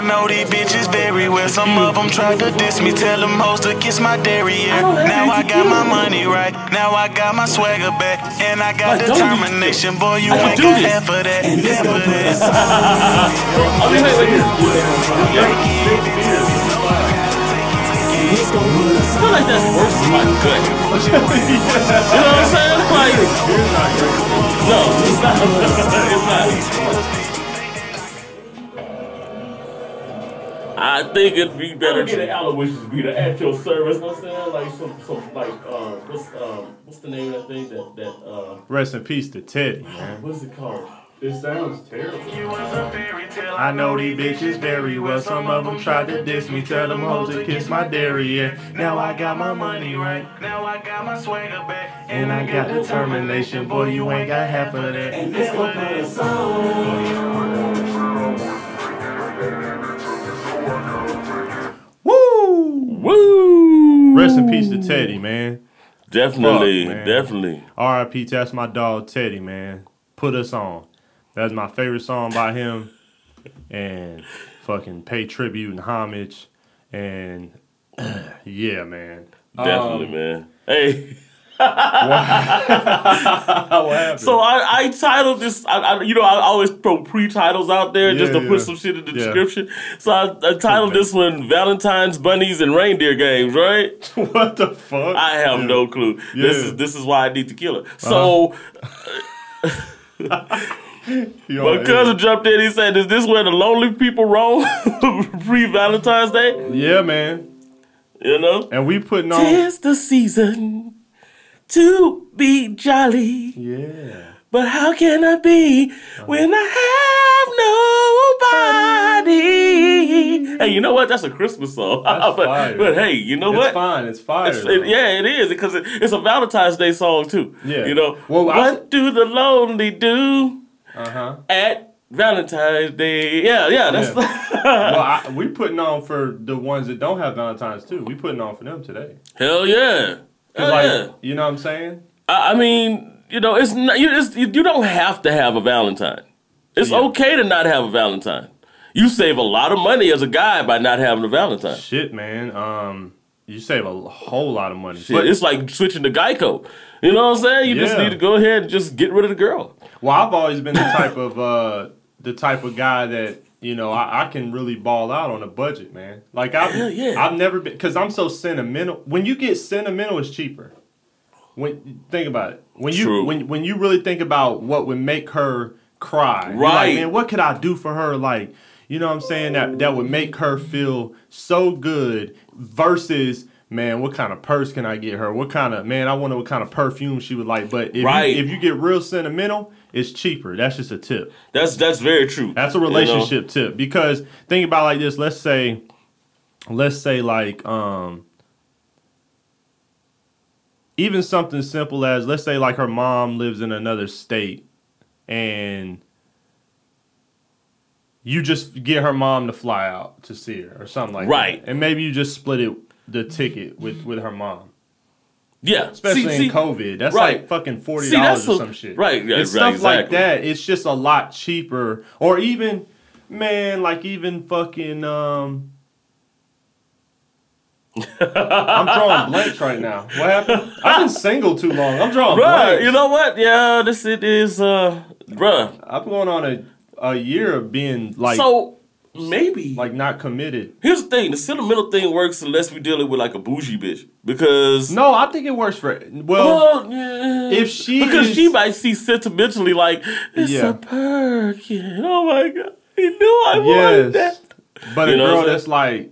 I know these bitches very well. Some of them tried to diss me, tell them hoes to kiss my derriere. Now I got my money right, now I got my swagger back, and I got Like, don't do determination. Boy, you ain't do got half of that. Half of that. us on. I mean, hey, hey, This gon' put us I feel like that's worse than my gut. you know what I'm saying? Like, no, it's not. it's not. I think it'd be better Better get an to. Aloysius beater at your service. You know what I'm saying? Like some, some, like, um, what's, um, what's the name of that thing that, that, uh, Rest in peace to Teddy, man. what's it called? It sounds terrible. I know these bitches very well. Some of them tried to diss me, tell them hoes to kiss my derriere. Now I got my money right, now I got my swagger back, and I got determination. Boy, you ain't got half of that. And this gon' put us Woo! Woo! Rest in peace to Teddy, man. Definitely, Fuck, man. definitely. R.I.P. That's my dog Teddy, man. Put us on. That's my favorite song by him. And fucking pay tribute and homage. And yeah, man. Definitely, um, man. Hey. So I, I titled this, I, I, you know, I always throw pre-titles out there just Yeah, to put some shit in the Yeah. description. So I, I titled this one "Valentine's Bunnies and Reindeer Games." Right? what the fuck? I have Yeah. Uh-huh. no clue. This is this is why I need tequila. So You my cousin jumped in. He said, "Is this where the lonely people roam pre-Valentine's Day?" Yeah, man. You know, And we putting on. tis the season to be jolly. Yeah. But how can I be when I have nobody? Hey, you know what? That's a Christmas song. That's but, but hey, you know It's what? fine. It's fire. It's- though. it- yeah, it is because it, it's a Valentine's Day song too. Yeah. You know, Well, I- what do the lonely do Uh-huh. at Valentine's Day? Yeah, yeah. That's well, I, we putting on for the ones that don't have Valentine's too. We putting on for them today. hell yeah. 'Cause, like, yeah. you know what I'm saying? I, I mean, you know, it's not. You, it's, you you don't have to have a Valentine. It's Yeah. okay to not have a Valentine. You save a lot of money as a guy by not having a Valentine. Shit, man. Um, you save a whole lot of money. Shit, But it's like switching to Geico. You know what I'm saying? You just need to go ahead and just get rid of the girl. well, I've always been the type of uh the type of guy that you know I, I can really ball out on a budget, man. Like I've yeah. I've never been because I'm so sentimental. When you get sentimental, it's cheaper. When think about it, when you True. when when you really think about what would make her cry, you're like, Right. man, what could I do for her? Like, you know what I'm saying? That that would make her feel so good versus. Man, what kind of purse can I get her? What kind of man? I wonder what kind of perfume she would like. But if Right. you, if you get real sentimental, it's cheaper. That's just a tip. That's that's very true. That's a You know? relationship tip because think about it like this. Let's say, let's say like um, even something simple as let's say like her mom lives in another state, and you just get her mom to fly out to see her or something like Right. that, Right. and maybe you just split it the ticket with with her mom. Yeah, Especially See- see- in COVID, that's right. like fucking forty dollars or some shit. right, yeah, it's right, stuff like that. It's just a lot cheaper, or even, man, like even fucking. um I'm drawing blanks right now. What happened? I've been single too long. I'm drawing Bruh, blanks. you know what? Yeah, this it is. Uh, bruh. I'm going on a a year of being like so maybe like not committed. here's the thing: the sentimental thing works unless we dealing with like a bougie bitch because. No, I think it works for well. Well, if she because is- she might see sentimentally like it's Yeah. a Birkin. Oh my god, he knew I wanted that. but You a know what I'm girl that's like,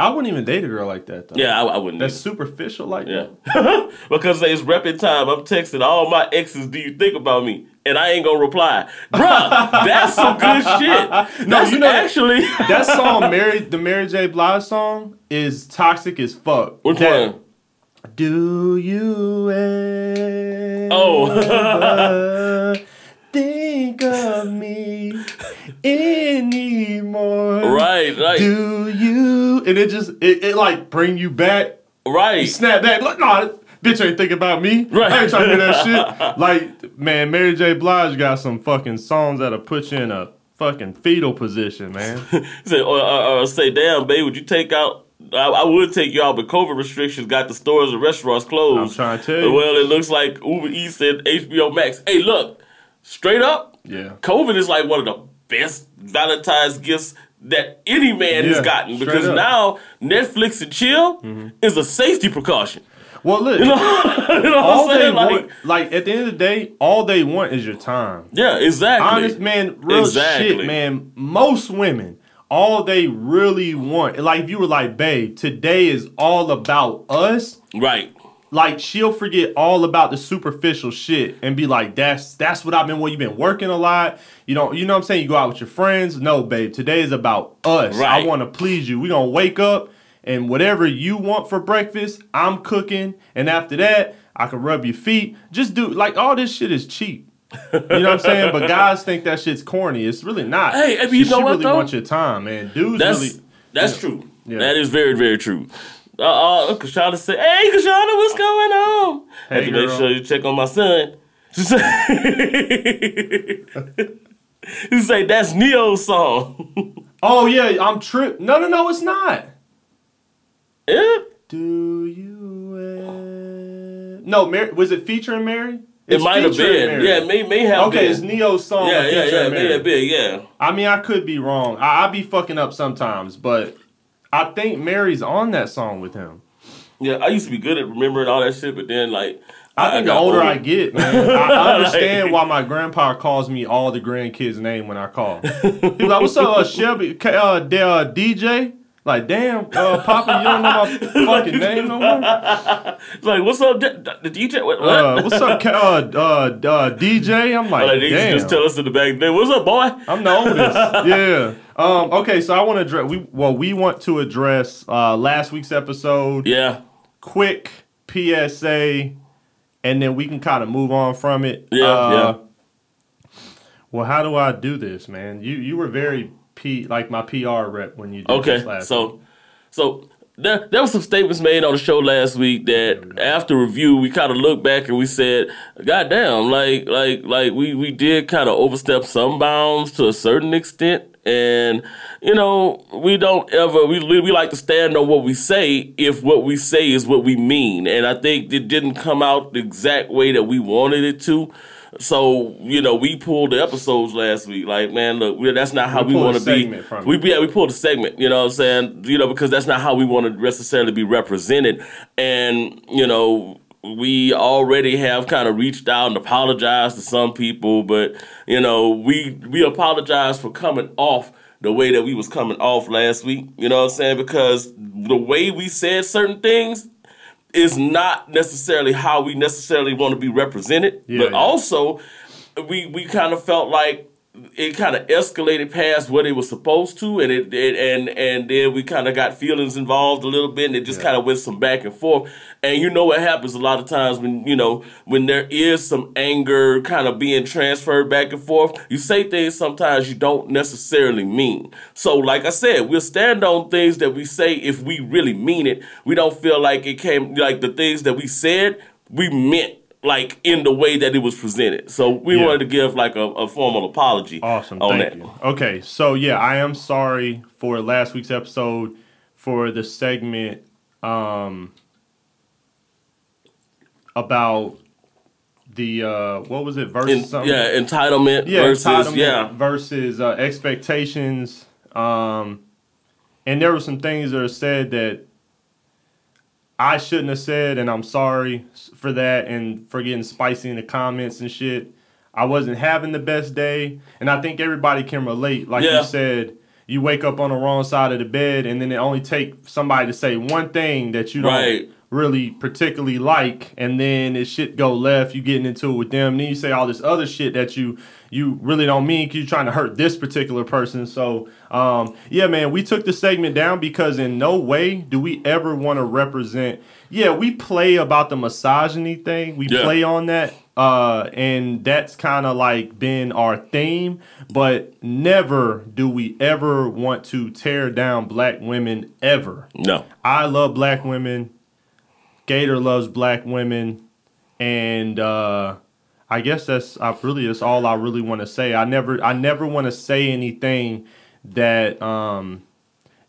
I wouldn't even date a girl like that though. Yeah, I, I wouldn't. that's either. superficial like Yeah, that. because it's repping time. I'm texting all my exes. Do you think about me? And I ain't gonna reply, bruh. that's some good shit. No, That's you know- actually that song, Mary, the Mary J. Blige song, is toxic as fuck. Which That- one? Do you oh. ever Oh. think of me anymore? Right, right, Do you? And it just it, it like bring you back. You right. snap back. Like, no, bitch ain't thinking about me. Right. I ain't trying to hear that shit. Like, man, Mary J. Blige got some fucking songs that'll put you in a fucking fetal position, man. Say, or, or, or say, damn, babe, would you take out? I, I would take you out, but COVID restrictions got the stores and restaurants closed. I'm trying to tell you. Well, it looks like Uber Eats and HBO Max. Hey, look, straight up, Yeah. COVID is like one of the best Valentine's gifts that any man Yeah, has gotten because up. now Netflix and chill mm-hmm. is a safety precaution. Well, look, you know all what I'm they? Like, want, like at the end of the day, all they want is your time. yeah, exactly. Honest man, real Exactly. shit, man. Most women, all they really want, like if you were like, babe, today is all about us. Right. Like she'll forget all about the superficial shit and be like, "That's that's what I've been. Well, you've been working a lot. You know, you know what I'm saying. You go out with your friends. No, babe, today is about us. I want to please you. We gonna wake up and whatever you want for breakfast, I'm cooking. And after that, I can rub your feet. Just do like all this shit is cheap. You know what I'm saying? But guys think that shit's corny. It's really not. Hey, I mean, she, you know she what, really though? want your time, man. Dudes That's really. that's true. Yeah. That is very very true. Uh, uh Kashana said, "Hey, Kashana, what's going on?" Had Hey, to make sure you check on my son. She said, "He say that's Ne-Yo's song." Oh yeah, I'm trip. No, no, no, it's not. Do you? Uh... No, Mary, was it featuring Mary? it might have been. Yeah, it may may have Okay, been. it's Ne-Yo's song. yeah, yeah, yeah, may have been. Yeah. I mean, I could be wrong. I, I be fucking up sometimes, but I think Mary's on that song with him. Yeah, I used to be good at remembering all that shit, but then like I think the got older. I get, man, I, I understand why my grandpa calls me all the grandkids' name when I call. He's like, "What's up, uh, Shelby? Uh, uh, DJ?" Like, damn, uh, Papa, you don't know my fucking name no more. It's like, what's up, D- DJ? What? Uh, what's up, uh, uh, uh, DJ? I'm like, like, they damn. just tell us in the back "What's up, boy?" I'm the oldest. yeah. Um, okay, so I want to address. We well, we want to address uh, last week's episode. Yeah, Quick PSA, and then we can kind of move on from it. Yeah, Uh, Well, how do I do this, man? You you were very P like my PR rep when you did Okay, this last. week. so so there there were some statements made on the show last week that after review we kind of looked back and we said, God damn, like like like we we did kind of overstep some bounds to a certain extent. And you know we don't ever we we like to stand on what we say if what we say is what we mean, and I think it didn't come out the exact way that we wanted it to. So you know we pulled the episodes last week. Like man, look, we, that's not how We we, want to be. from We yeah, we pulled a segment, you know what I'm saying? You know, because that's not how we want to necessarily be represented. And, you know, we already have kind of reached out and apologized to some people, but you know, we we apologize for coming off the way that we was coming off last week. You know what I'm saying? Because the way we said certain things is not necessarily how we necessarily want to be represented. Yeah, but yeah. also we we kind of felt like it kind of escalated past what it was supposed to, and it, it and and then we kind of got feelings involved a little bit, and it just kind of went some back and forth. And you know what happens a lot of times when you know when there is some anger kind of being transferred back and forth. You say things sometimes you don't necessarily mean. So, like I said, we'll stand on things that we say if we really mean it. We don't feel like it came like the things that we said we meant like in the way that it was presented. So we Yeah. wanted to give like a, a formal apology. Awesome. on Thank that. you. Okay, so yeah, I am sorry for last week's episode for the segment um about the uh what was it versus In, something? yeah, entitlement yeah, versus entitlement yeah. versus uh, expectations. Um, and there were some things that are said that I shouldn't have said, and I'm sorry for that and for getting spicy in the comments and shit. I wasn't having the best day, and I think everybody can relate. Like Yeah. you said, you wake up on the wrong side of the bed, and then it only take somebody to say one thing that you don't Right. really particularly like, and then it shit go left. You getting into it with them, then you say all this other shit that you you really don't mean because you're trying to hurt this particular person. So, um, yeah, man, we took the segment down because in no way do we ever want to represent. Yeah, we play about the misogyny thing. We Yeah. play on that. Uh, and that's kind of like been our theme, but never do we ever want to tear down black women ever. No. I love black women. Gator loves black women, and uh, I guess that's I really that's all I really want to say. I never I never want to say anything that um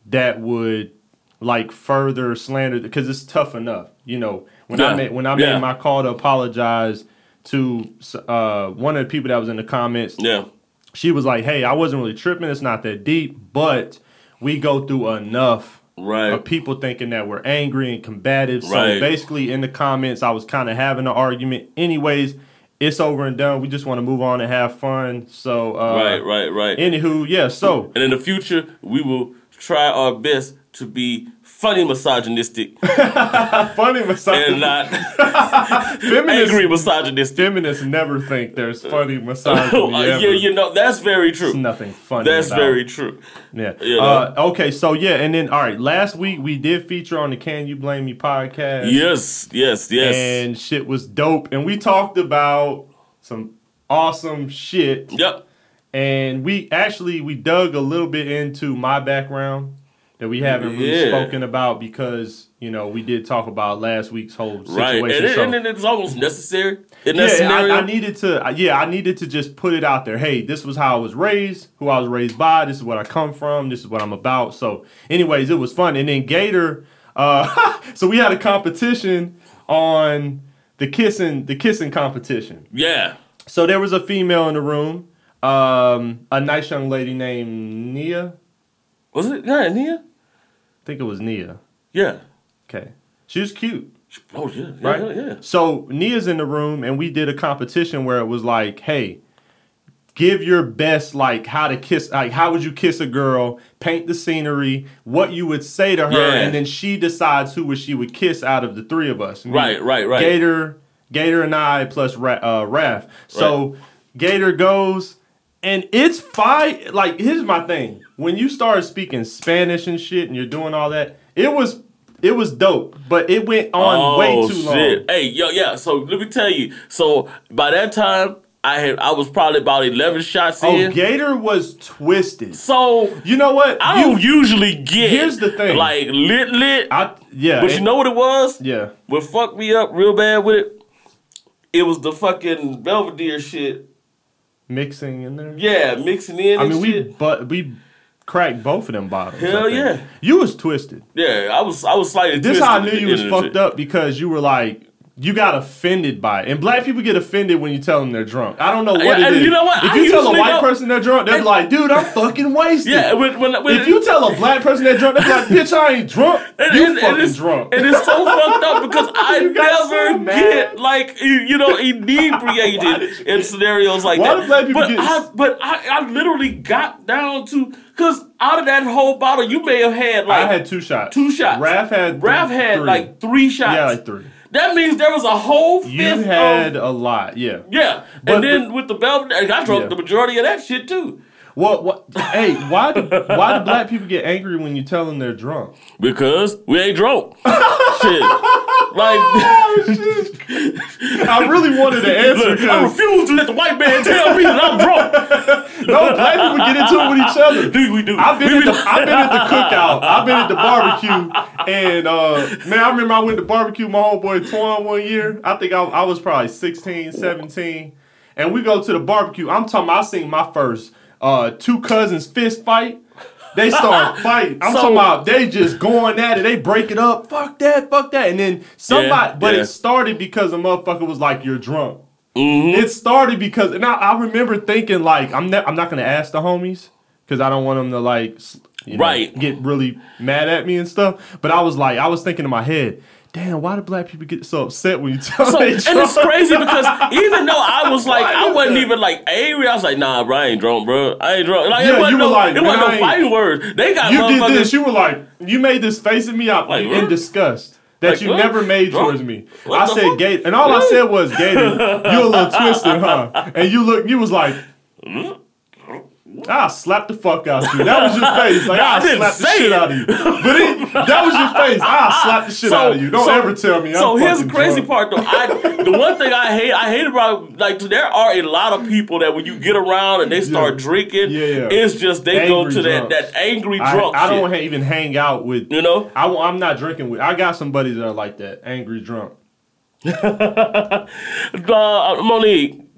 that would like further slander because it's tough enough. You know, when I made when I Yeah. made my call to apologize to uh one of the people that was in the comments, Yeah. she was like, "Hey, I wasn't really tripping. It's not that deep, but we go through enough Right. of people thinking that we're angry and combative. So Right. basically, in the comments, I was kind of having an argument. Anyways, it's over and done. We just want to move on and have fun. So, uh, Right. Right. Right. Anywho, yeah. So And in the future, we will try our best to be funny misogynistic funny misogyny. and not feminists, angry misogynistic. feminists never think there's funny misogyny. Oh, ever. yeah, you know that's very true. nothing funny. That's very true. Yeah. You know? Uh, okay. So yeah, and then all right. Last week we did feature on the Can You Blame Me podcast. Yes, yes, yes. and shit was dope. And we talked about some awesome shit. yep. And we actually we dug a little bit into my background that we haven't really Yeah. spoken about because you know we did talk about last week's whole situation. Right, and, it, so- and it's almost necessary in that yeah, scenario. I, I needed to. Yeah, I needed to just put it out there. Hey, this was how I was raised, who I was raised by. This is what I come from. This is what I'm about. So, anyways, it was fun. And then Gator. Uh, so we had a competition on the kissing, the kissing competition. yeah, So there was a female in the room, um, a nice young lady named Nia. was it? Yeah, Nia. Think it was Nia. Yeah. Okay, she was cute. Oh yeah, yeah, right? yeah, yeah. So Nia's in the room, and we did a competition where it was like, "Hey, give your best, like how to kiss, like how would you kiss a girl? Paint the scenery, what you would say to her, Yeah. and then she decides who she would kiss out of the three of us. Right, right, right. Gator, Gator, and I plus Ra- uh, Raph. So Gator goes. And it's fine. Like, here's my thing: when you started speaking Spanish and shit, and you're doing all that, it was it was dope. But it went on oh, way too long. Oh, Hey, yo, yeah. So let me tell you. So by that time, I had I was probably about eleven shots in. Oh, in. Gator was twisted. so You know what? I You- don't usually get. Here's the thing. like lit, lit. I yeah. but you know what it was? yeah. What fucked me up real bad with it? It was the fucking Belvedere shit. Mixing in there. Yeah, mixing in. I and mean, we but we cracked both of them bottles. Hell yeah. You was twisted. Yeah, I was. I was slightly. This twisted how I knew you was end of the fucked up because you were like. You got offended by it, and black people get offended when you tell them they're drunk. I don't know what Yeah, it and is. you know what? If I you tell a white don't- person they're drunk, they're And- like, "Dude, I'm fucking wasted." Yeah, when, when, when if you tell a black person they're drunk, they're like, "Bitch, I ain't drunk. And, you and- and fucking it's, drunk." And it's so fucked up because I never so get like you know inebriated in scenarios like Why that. do black people but get- I, but I, I literally got down to because out of that whole bottle, you may have had like I had two shots. two shots. Raph had Raph had three. like three shots. yeah, like three. That means there was a whole fifth. You had of, a lot, yeah. yeah, But and then with the Belvedere, I drunk Yeah. the majority of that shit too. What? What? hey, why? Do, why do black people get angry when you tell them they're drunk? Because we ain't drunk. shit. Like I really wanted to answer Look, I refuse to let the white man tell me that I'm drunk. no black people get into it with each other. Do we do? I've been We at the do. I've been at the cookout. I've been at the barbecue, and uh, man, I remember I went to barbecue with my homeboy Twan one year. I think I, I was probably 16, 17. and we go to the barbecue. I'm talking. I seen my first uh, two cousins fist fight. They start fighting. I'm So- talking about they just going at it. They break it up. Fuck that. Fuck that. And then somebody, Yeah, but yeah. it started because a motherfucker was like, "You're drunk." Mm-hmm. It started because, and I, I remember thinking like, I'm ne- I'm not gonna ask the homies because I don't want them to like, you know, Right. get really mad at me and stuff. But I was like, I was thinking in my head, damn, why do black people get so upset when you tell So, them and drunk? it's crazy because even though I was like, I wasn't that? even like angry. I was like, nah, bro, I ain't drunk, bro. I ain't drunk. Like, Yeah, it wasn't you were no, like, it wasn't no fighting words. They got you did this. You were like, you made this face at me out Like, in what? disgust. That Like, you what? never made Drunk? towards me. What I said fuck? Gator, and all I said was Gator. You a little twisted, huh? And you look, you was like, I slap the fuck out of you. That was your face. Like Nah, I I didn't slap the say shit it. out of you. But it, that was your face. I slap the shit out of you. Don't so- ever tell me. I'm so here's the crazy drunk. part, though. I the one thing I hate, I hate about like there are a lot of people that when you get around and they start Yeah. drinking, Yeah, yeah. it's just they go Angry to that that angry drunk I shit. don't ha- even hang out with. you know, I, am not drinking with. I got some buddies that are like that, angry drunk. uh, Monique,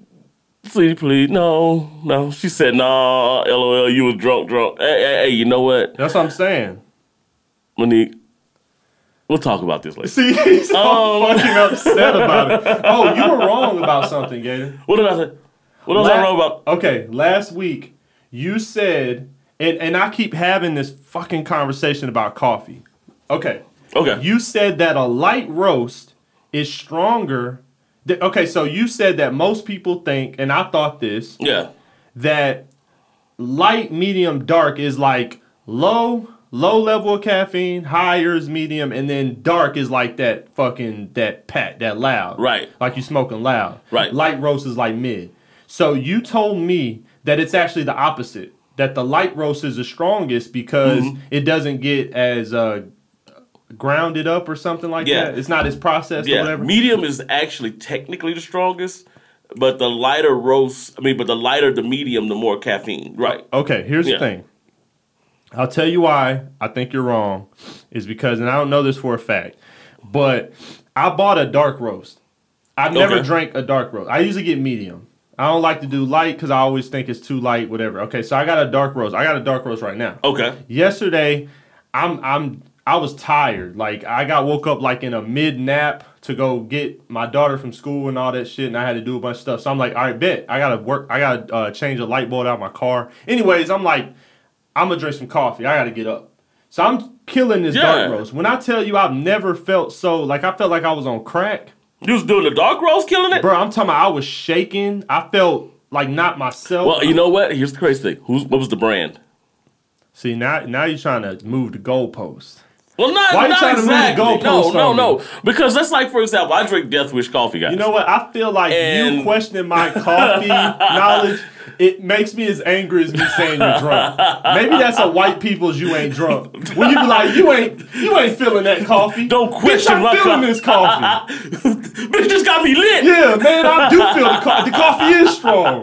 Sweetie, please, no, no. She said, nah, lol, you was drunk, drunk. Hey, hey, hey, you know what, That's what I'm saying. Monique? We'll talk about this later. See, he's so Oh. fucking upset about it. Oh, you were wrong about something, Gator. What did I say? What else I wrong about? Okay, last week you said, and, and I keep having this fucking conversation about coffee. Okay, Okay. you said that a light roast is stronger. Okay, so you said that most people think, and I thought this, yeah. that light, medium, dark is like low, low level of caffeine, higher is medium, and then dark is like that fucking that pat, that loud. Right. Like you smoking loud. Right. Light roast is like mid. So you told me that it's actually the opposite. That the light roast is the strongest because Mm-hmm. it doesn't get as uh, grounded up or something like Yeah. that. It's not as processed or Yeah. whatever. Medium is actually technically the strongest, but the lighter roast, I mean, but the lighter the medium, the more caffeine. Right. Okay, here's Yeah. the thing. I'll tell you why I think you're wrong is because, and I don't know this for a fact, but I bought a dark roast. I've never Okay. drank a dark roast. I usually get medium. I don't like to do light because I always think it's too light, whatever. Okay, so I got a dark roast. I got a dark roast right now. Okay. Yesterday, I'm I'm I was tired. Like I got woke up like in a mid nap to go get my daughter from school and all that shit, and I had to do a bunch of stuff. So I'm like, all right, bet I gotta work. I gotta uh, change a light bulb out of my car. Anyways, I'm like, I'm gonna drink some coffee. I gotta get up. So I'm killing this Yeah. dark roast. When I tell you, I've never felt so like I felt like I was on crack, You was doing the dark roast, killing it. bro. I'm talking. About I was shaking. I felt like not myself. Well, you know what? Here's the crazy thing. Who's what was the brand? See now, now you're trying to move the goalpost. Well, not, Why you not trying to move the exactly. no, no, no. Because that's like, for example, I drink Death Wish coffee, guys. You know what? I feel like you questioning my coffee knowledge. It makes me as angry as me saying you're drunk. Maybe that's a white people's you ain't drunk. When you be like, you ain't you ain't feeling that coffee. Don't Bitch, question I'm my feeling co- this coffee. Bitch just got me lit. Yeah, man, I do feel the coffee. The coffee is strong.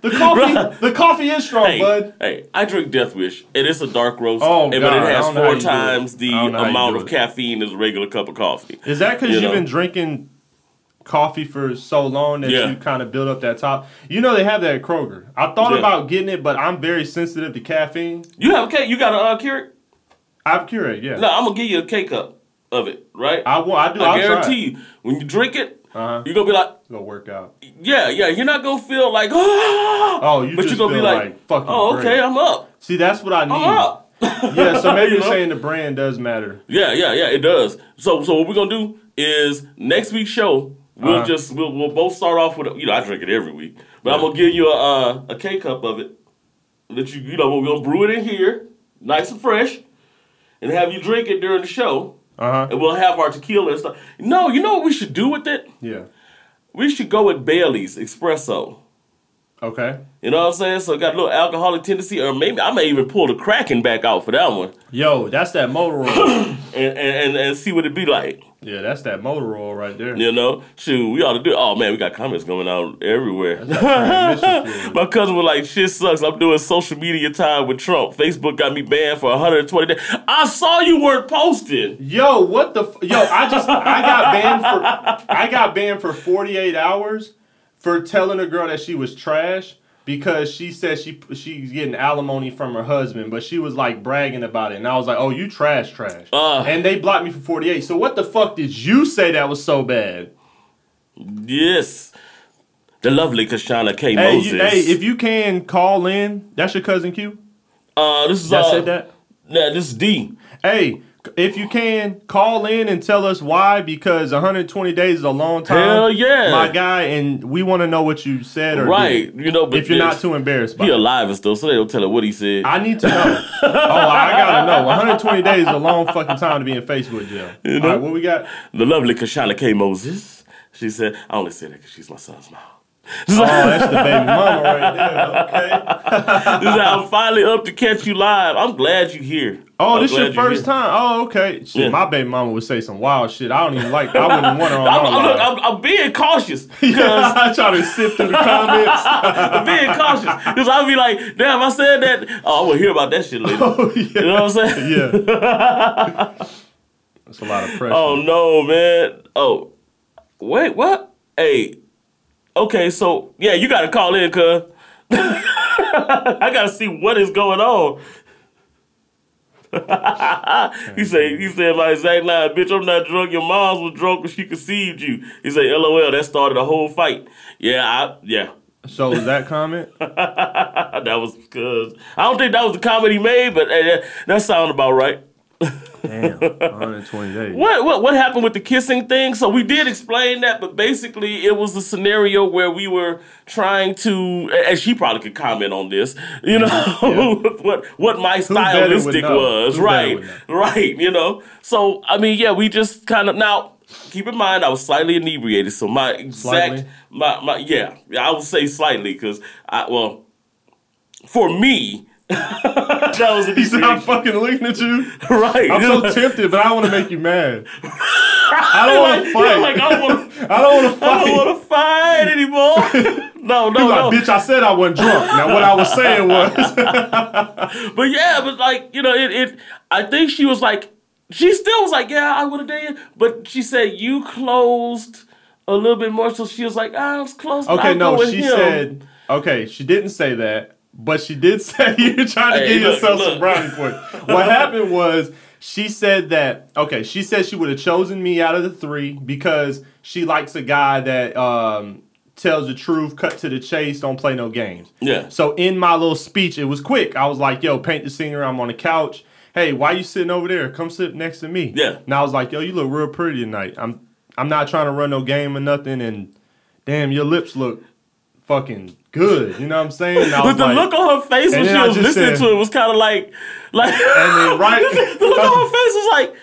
The coffee, the coffee is strong, Hey, bud. hey, I drink Death Wish. It is a dark roast, Oh, and- but it has don't know how four you do it. times the I don't know how you amount of caffeine as a regular cup of coffee. Is that because You have been drinking coffee for so long that Yeah. you kind of build up that top? You know they have that at Kroger. I thought Yeah. about getting it, but I'm very sensitive to caffeine. You have a cake? You got a uh, Keurig? I've Keurig, yeah. No, I'm gonna give you a K cup of it, right? I will. I do. I I'll guarantee you, when you drink it, Uh-huh. you're gonna be like, Go work out. yeah, yeah. You're not gonna feel like, oh, Oh, you but just you're gonna be like, like fucking oh, great. okay, I'm up, See, that's what I need. I'm up. Yeah, so maybe You you're know? saying the brand does matter. Yeah, yeah, yeah. It does. So, so what we're gonna do is next week's show. We'll Uh-huh. just we'll, we'll both start off with a, you know I drink it every week, but I'm gonna give you a uh, a K cup of it. That you you know we're gonna brew it in here, nice and fresh, and have you drink it during the show, Uh huh. and we'll have our tequila and stuff. No, you know what we should do with it? Yeah. We should go with Bailey's espresso. Okay. You know what I'm saying? So got a little alcoholic tendency, or maybe I may even pull the Kraken back out for that one, Yo, that's that motor oil. and and, and, and see what it be like. yeah, that's that motor oil right there. You know, shoot, we ought to do. Oh man, we got comments going out everywhere. My cousin was like, "Shit sucks. I'm doing social media time with Trump. Facebook got me banned for 120 days. I saw you weren't posting. Yo, what the? F- Yo, I just I got banned for I got banned for 48 hours for telling a girl that she was trash because she said she she's getting alimony from her husband, but she was like bragging about it, and I was like, "Oh, you trash, trash," Uh. and they blocked me for 48. So what the fuck did you say that was so bad? Yes, the lovely Kashana K Hey, Moses. you, hey, if you can call in, that's your cousin Q. uh, this is I uh, said that. Yeah, this is D. Hey, if you can, call in and tell us why, because 120 days is a long time. Hell yeah. My guy, and we want to know what you said or Right, did, you know, but if you're not too embarrassed by he alive and stuff, so they don't tell her what he said. I need to know. oh, I gotta know. 120 days is a long fucking time to be in Facebook jail. You All know? right, what we got? the lovely Kashana K Moses. She said, "I only say that because she's my son's mom." Oh, that's the baby mama right there. Okay. I'm finally up to catch you live. I'm glad you're here. Oh, I'm this your first time? Oh, okay. Shit, Yeah. my baby mama would say some wild shit. I don't even like. I wouldn't want her on I'm, look. I'm, I'm being cautious Yeah, I try to sift through the comments. I'm being cautious because I'll be like, damn, I said that. Oh, I'm gonna hear about that shit later. oh You know what I'm saying? Yeah. That's a lot of pressure. Oh no, man. Oh, wait, what? Hey, okay, so yeah, you got to call in, cuz. I got to see what is going on. he said, he said my exact line, bitch, I'm not drunk. Your mom's was drunk when she conceived you. He said, LOL, that started a whole fight. Yeah, I, yeah. So was that comment? that was because I don't think that was the comment he made, but that, that sounded about right. Damn, 120 days. What, what what happened with the kissing thing? So we did explain that, but basically it was a scenario where we were trying to, and she probably could comment on this. You mm-hmm. know what what my stylistic was, Who right? Right. You know. So I mean, yeah, we just kind of now. Keep in mind, I was slightly inebriated, so my exact, Slightly? my my yeah, I would say slightly because I well, for me, that was He said, I'm fucking looking at you. right? I'm so tempted, but I don't want to make you mad. I don't want to fight. like, I don't want to. I don't want to I don't fight. want to fight anymore. no, no, He's no. like, bitch, I said I wasn't drunk. Now, what I was saying was, But yeah, but like you know, it, it. I think she was like, she still was like, yeah, I would have done it. But she said you closed a little bit more, so she was like, I was close. okay, no, she him. said, okay, she didn't say that, but she did say you're trying to Hey, give look, yourself look. some brownie points. What happened was she said that, okay, she said she would have chosen me out of the three because she likes a guy that um, tells the truth, cut to the chase, don't play no games. Yeah. So in my little speech, it was quick. I was like, yo, paint the singer, I'm on the couch. Hey, why you sitting over there? Come sit next to me. Yeah. And I was like, yo, you look real pretty tonight. I'm I'm not trying to run no game or nothing, and damn, your lips look fucking good. You know what I'm saying? And I was But the like, look on her face when she was listening said- to it was kind of like, like and then right, the look on her face was like,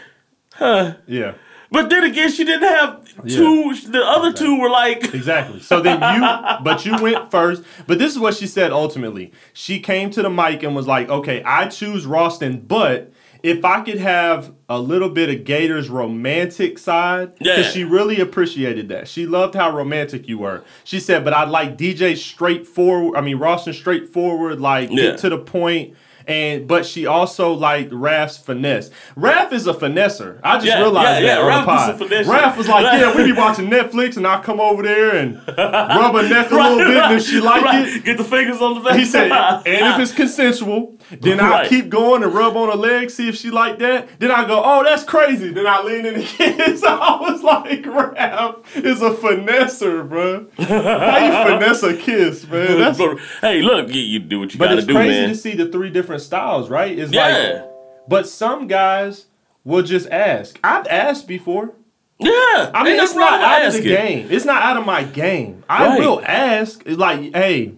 huh. yeah, But then again, she didn't have two. The other two were like, exactly. So then you, but you went first. But this is what she said ultimately. She came to the mic and was like, okay, I choose Ralston, but. If I could have a little bit of Gator's romantic side, Yeah. because she really appreciated that. She loved how romantic you were. She said, but I'd like DJ straightforward. I mean, Ralston straightforward, like Yeah. get to the point. And but she also liked Raph's finesse. Raph is a finesser. I just Yeah, realized yeah, that yeah, on the Raph pod. is a. Raph was like, yeah, we be watching Netflix, and I come over there and rub her neck a little bit, and if she like right, it, get the fingers on the back. he said, and if it's consensual, then I keep going and rub on her leg, see if she like that. Then I go, oh, that's crazy. Then I lean in again. So I was like, Raph is a finesser, bro. How you finesse a kiss, man? That's, hey, look, you, you do what you but gotta do, man. But it's crazy to see the three different styles, right? It's Yeah. like, but some guys will just ask. I've asked before. yeah, I mean, it's not out of the game. It's not out of my game. I Right. will ask, It's like, hey,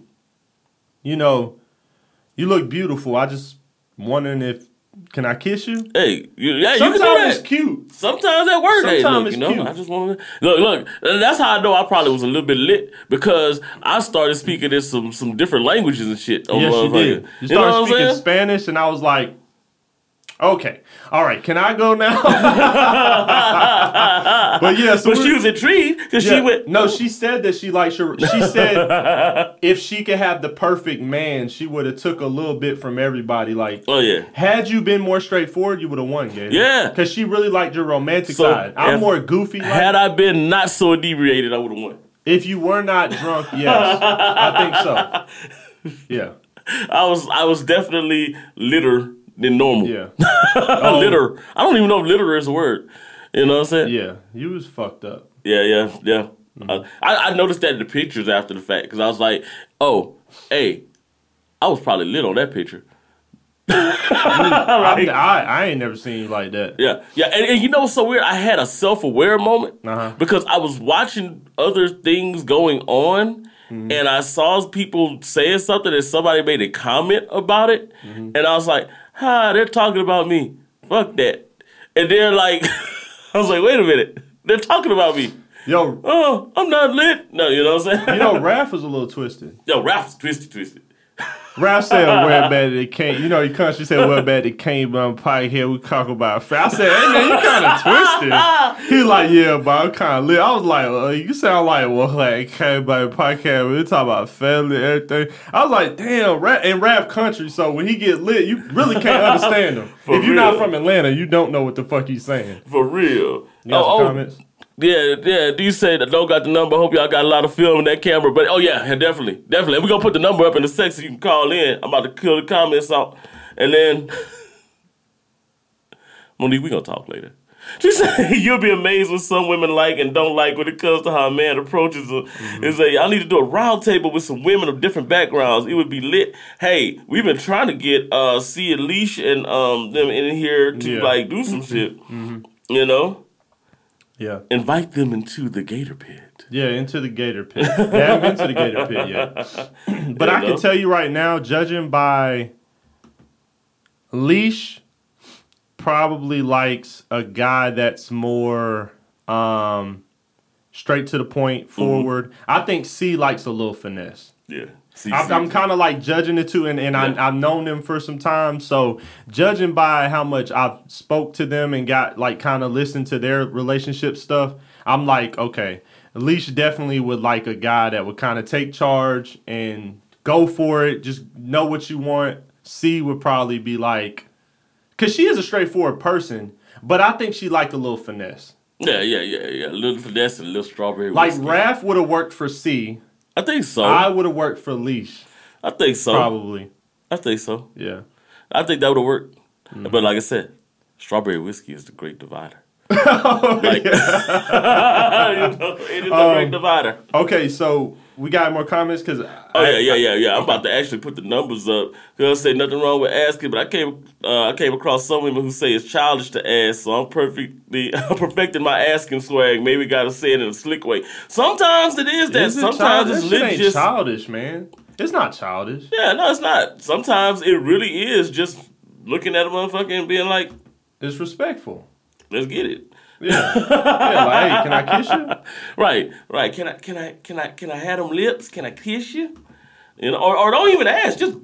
you know, you look beautiful. I just wondering if can I kiss you? Hey, you, yeah, you can do Sometimes it's cute. Sometimes that works. Hey, Sometimes look, it's you know, cute. I just want to look, look. That's how I know I probably was a little bit lit because I started speaking in some some different languages and shit. Yes, you did. You You started speaking? Spanish, and I was like, okay, all right, can I go now? but yeah, so But she was intrigued because Yeah. she went. No, oh. she said that she liked your. She said if she could have the perfect man, she would have took a little bit from everybody. Like, Oh yeah. had you been more straightforward, you would have won, Gator. Yeah. because she really liked your romantic So, side. I'm more goofy. Like, Had I been not so inebriated, I would have won. if you were not drunk, yes, I think so. Yeah, I was I was definitely litter than normal. yeah, Oh. litter. I don't even know if litter is a word. You know what I'm saying? yeah. You was fucked up. Yeah, yeah, yeah. Mm-hmm. Uh, I, I noticed that in the pictures after the fact because I was like, oh, hey, I was probably lit on that picture. I, I, I ain't never seen you like that. Yeah, yeah, and, and you know what's so weird? I had a self aware moment Uh-huh. because I was watching other things going on, Mm-hmm. and I saw people saying something, and somebody made a comment about it, Mm-hmm. and I was like, "Ha, they're talking about me. Fuck that." And they're like, I was like, "Wait a minute, they're talking about me." Yo, Oh, I'm not lit. No, you know what I'm saying? you know, Raph was a little twisted. Yo, Ralph's twisted, twisted. Raph said, "Well, bad that it came." You know, he country said, "Well, bad it came on pie here. We talk about." Fat. I said, "Hey man, you kind of twisted." He like, "Yeah, but I'm kind of lit." I was like, uh, "You sound like well, like came by the podcast. We talk about family, everything." I was like, "Damn, rap and rap country." So when he get lit, you really can't understand him. For if you're not from Atlanta, you don't know what the fuck he's saying. For real. You got oh, some oh, comments? Yeah, yeah. Do you say that don't got the number? Hope y'all got a lot of film in that camera. But oh yeah, definitely, definitely. And we gonna put the number up in the section so you can call in. I'm about to kill the comments out, and then Monique, we gonna talk later. She said you'll be amazed what some women like and don't like when it comes to how a man approaches them. Mm-hmm. I need to do a round table with some women of different backgrounds. It would be lit. Hey, we've been trying to get uh C Leash and um them in here to Yeah. like do some shit. You know, Yeah. invite them into the Gator Pit. Yeah, into the gator pit. They haven't been to the gator pit yet. but I know? can tell you right now, judging by leash, probably likes a guy that's more um, straight to the point, forward. I think C likes a little finesse. Yeah. See, I'm. I'm kind of like judging the two, and, and Yeah. I, I've known them for some time. So judging by how much I've spoke to them and got like kind of listened to their relationship stuff, I'm like, okay, Leash definitely would like a guy that would kind of take charge and go for it. Just know what you want. C would probably be like, because she is a straightforward person, but I think she liked a little finesse. yeah, yeah, yeah, yeah. A little finesse and a little strawberry. Like whiskey. Raph would have worked for C. I think so. I would have worked for Leash, I think so. probably. I think so. Yeah. I think that would have worked. Mm-hmm. But like I said, strawberry whiskey is the great divider. Oh, like, you know, it is the Um, great divider. Okay, so we got more comments because Oh yeah, yeah, yeah, yeah. I'm about to actually put the numbers up. Cause I say nothing wrong with asking, but I came, uh, I came across some women who say it's childish to ask. So I'm perfectly, perfecting my asking swag. Maybe got to say it in a slick way. Sometimes it is that. Is it Sometimes childish? it's That shit lit ain't just. childish, man. It's not childish. Yeah, no, it's not. Sometimes it really is just looking at a motherfucker and being like, It's respectful. "Let's get it." Yeah, yeah. Like, hey, can I kiss you? Right, right. Can I, can I, can I, can I have them lips? Can I kiss you? You know, or, or don't even ask. Just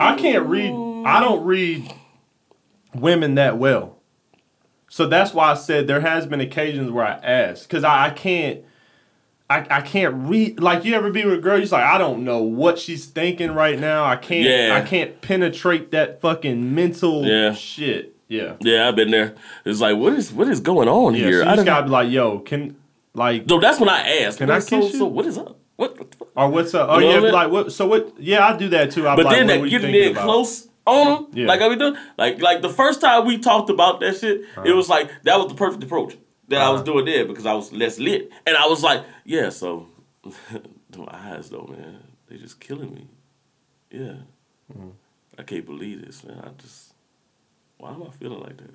I can't read. I don't read women that well, so that's why I said there has been occasions where I ask because I, I can't. I, I can't read like you ever be with a girl. You're like I don't know what she's thinking right now. I can't. Yeah. I can't penetrate that fucking mental Yeah. shit. Yeah. yeah, I've been there. It's like, what is, what is going on Yeah. here? So I just gotta be like, yo, can like No, that's when I ask. Can I so, kiss you? So what is up? What? what the fuck? Or what's up? Oh You know yeah, what I like what? So what? Yeah, I do that too. I'm But like, then that you getting in close on them, Yeah. like I we doing, like like the first time we talked about that shit, Uh-huh. it was like that was the perfect approach that I was doing there because I was less lit, and I was like, yeah, so my eyes though, man, they just killing me. Yeah, Mm-hmm. I can't believe this, man. I just why am I feeling like that?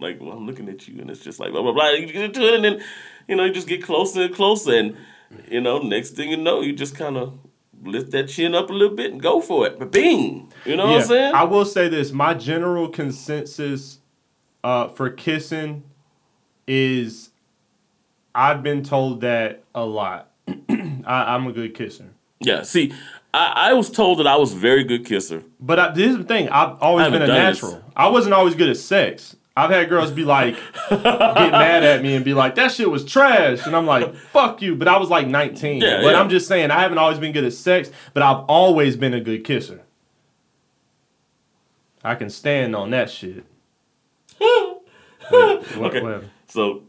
Like when I'm looking at you, and it's just like blah blah blah. You get into it, and then you know you just get closer and closer, and you know next thing you know, you just kind of lift that chin up a little bit and go for it. But bing, you know what I'm saying? I will say this: my general consensus uh, for kissing is I've been told that a lot. I, I'm a good kisser, yeah. See, I, I was told that I was a very good kisser. but I, this is the thing: I've always been a haven't this. natural. I wasn't always good at sex. I've had girls be like, get mad at me and be like, that shit was trash. And I'm like, fuck you. But I was like 19. Yeah, but yeah. I'm just saying, I haven't always been good at sex, but I've always been a good kisser. I can stand on that shit. What- Okay. whatever. So,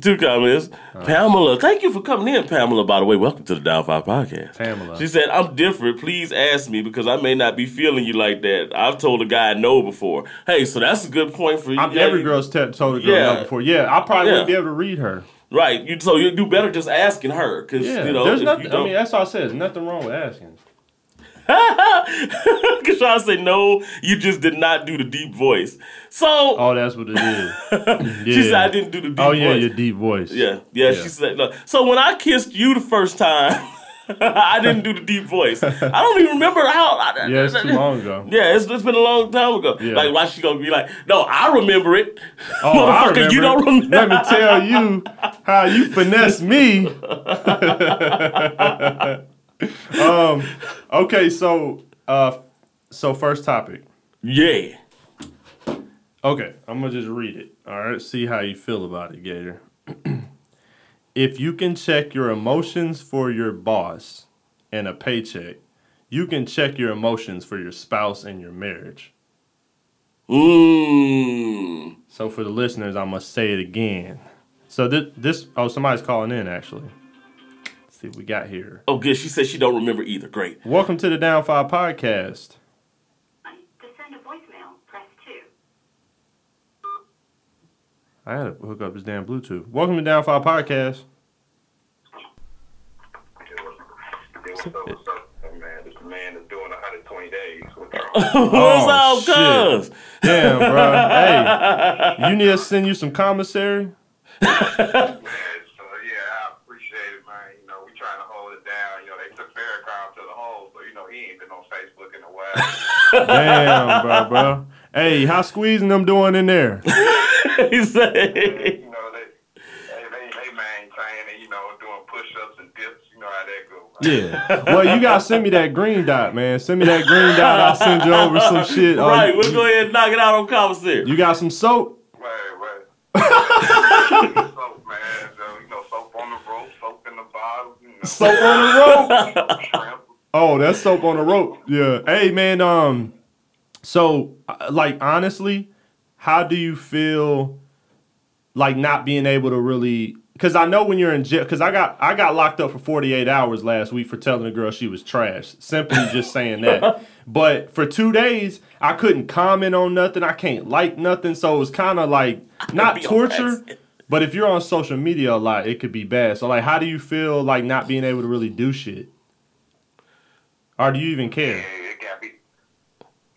two comments. Uh. Pamela, thank you for coming in, Pamela. By the way, welcome to the Down Five Podcast. Pamela. She said, I'm different. Please ask me because I may not be feeling you like that. I've told a guy no before. Hey, so that's a good point for you. I'm, every girl's t- told a girl Yeah. no before. Yeah, I probably Yeah. wouldn't be able to read her. Right. You, so you do better just asking her because, Yeah, you know, there's nothing. I mean, that's all I said. There's nothing wrong with asking. To say no, you just did not do the deep voice. So Oh, that's what it is. yeah. she said I didn't do the deep Oh yeah, voice. your deep voice. Yeah, yeah, Yeah. She said, look. So when I kissed you the first time, I didn't do the deep voice. I don't even remember how. I, Yeah, it's too long ago. Yeah, it's, it's been a long time ago. Yeah. Like, why she gonna be like, no, I remember it. Oh, Motherfucker, you don't remember. Let me tell you how you finesse me. um. Okay, so uh, so first topic. Yeah. Okay, I'm gonna just read it. All right, see how you feel about it, Gator. if you can check your emotions for your boss and a paycheck, you can check your emotions for your spouse and your marriage. Mmm. So for the listeners, I must say it again. So this, this oh somebody's calling in actually. Let's see what we got here. Oh, good. She said she don't remember either. Great. Welcome to the Down Five Podcast. To send a voicemail, press 2. I had to hook up his damn Bluetooth. Welcome to Down Five Podcast. What's up, what's up? Oh, man, this man is doing 120 days. What's up? Up, shit. cuz? Damn, bro. hey, you need us to send you some commissary? man, so yeah, I appreciate it, man. You know, we trying to hold it down. You know, they took Farrakhan to the hole, so you know he ain't been on Facebook in a while. Damn, bro, bro. Hey, how squeezing them doing in there? he said. you know, they they they, they maintain and you know doing push-ups and dips. You know how that go. Right? Yeah. Well, you gotta send me that green dot, man. Send me that green dot. I'll send you over some shit. Oh, Right, you- we'll go ahead and knock it out on commissary. You got some soap? Right, right. soap, man. So, you know, soap on the rope, soap in the bottle. You know, Soap on the rope. Oh, that's soap on the rope. Yeah. Hey, man. Um. So, uh, like, honestly, how do you feel? Like not being able to really, because I know when you're in jail. Because I got I got locked up for 48 hours last week for telling a girl she was trash. Simply just saying that. But for two days, I couldn't comment on nothing. I can't like nothing. So it was kind of like not torture. But if you're on social media a lot, it could be bad. So like, how do you feel like not being able to really do shit? Or do you even care? Yeah, it got me.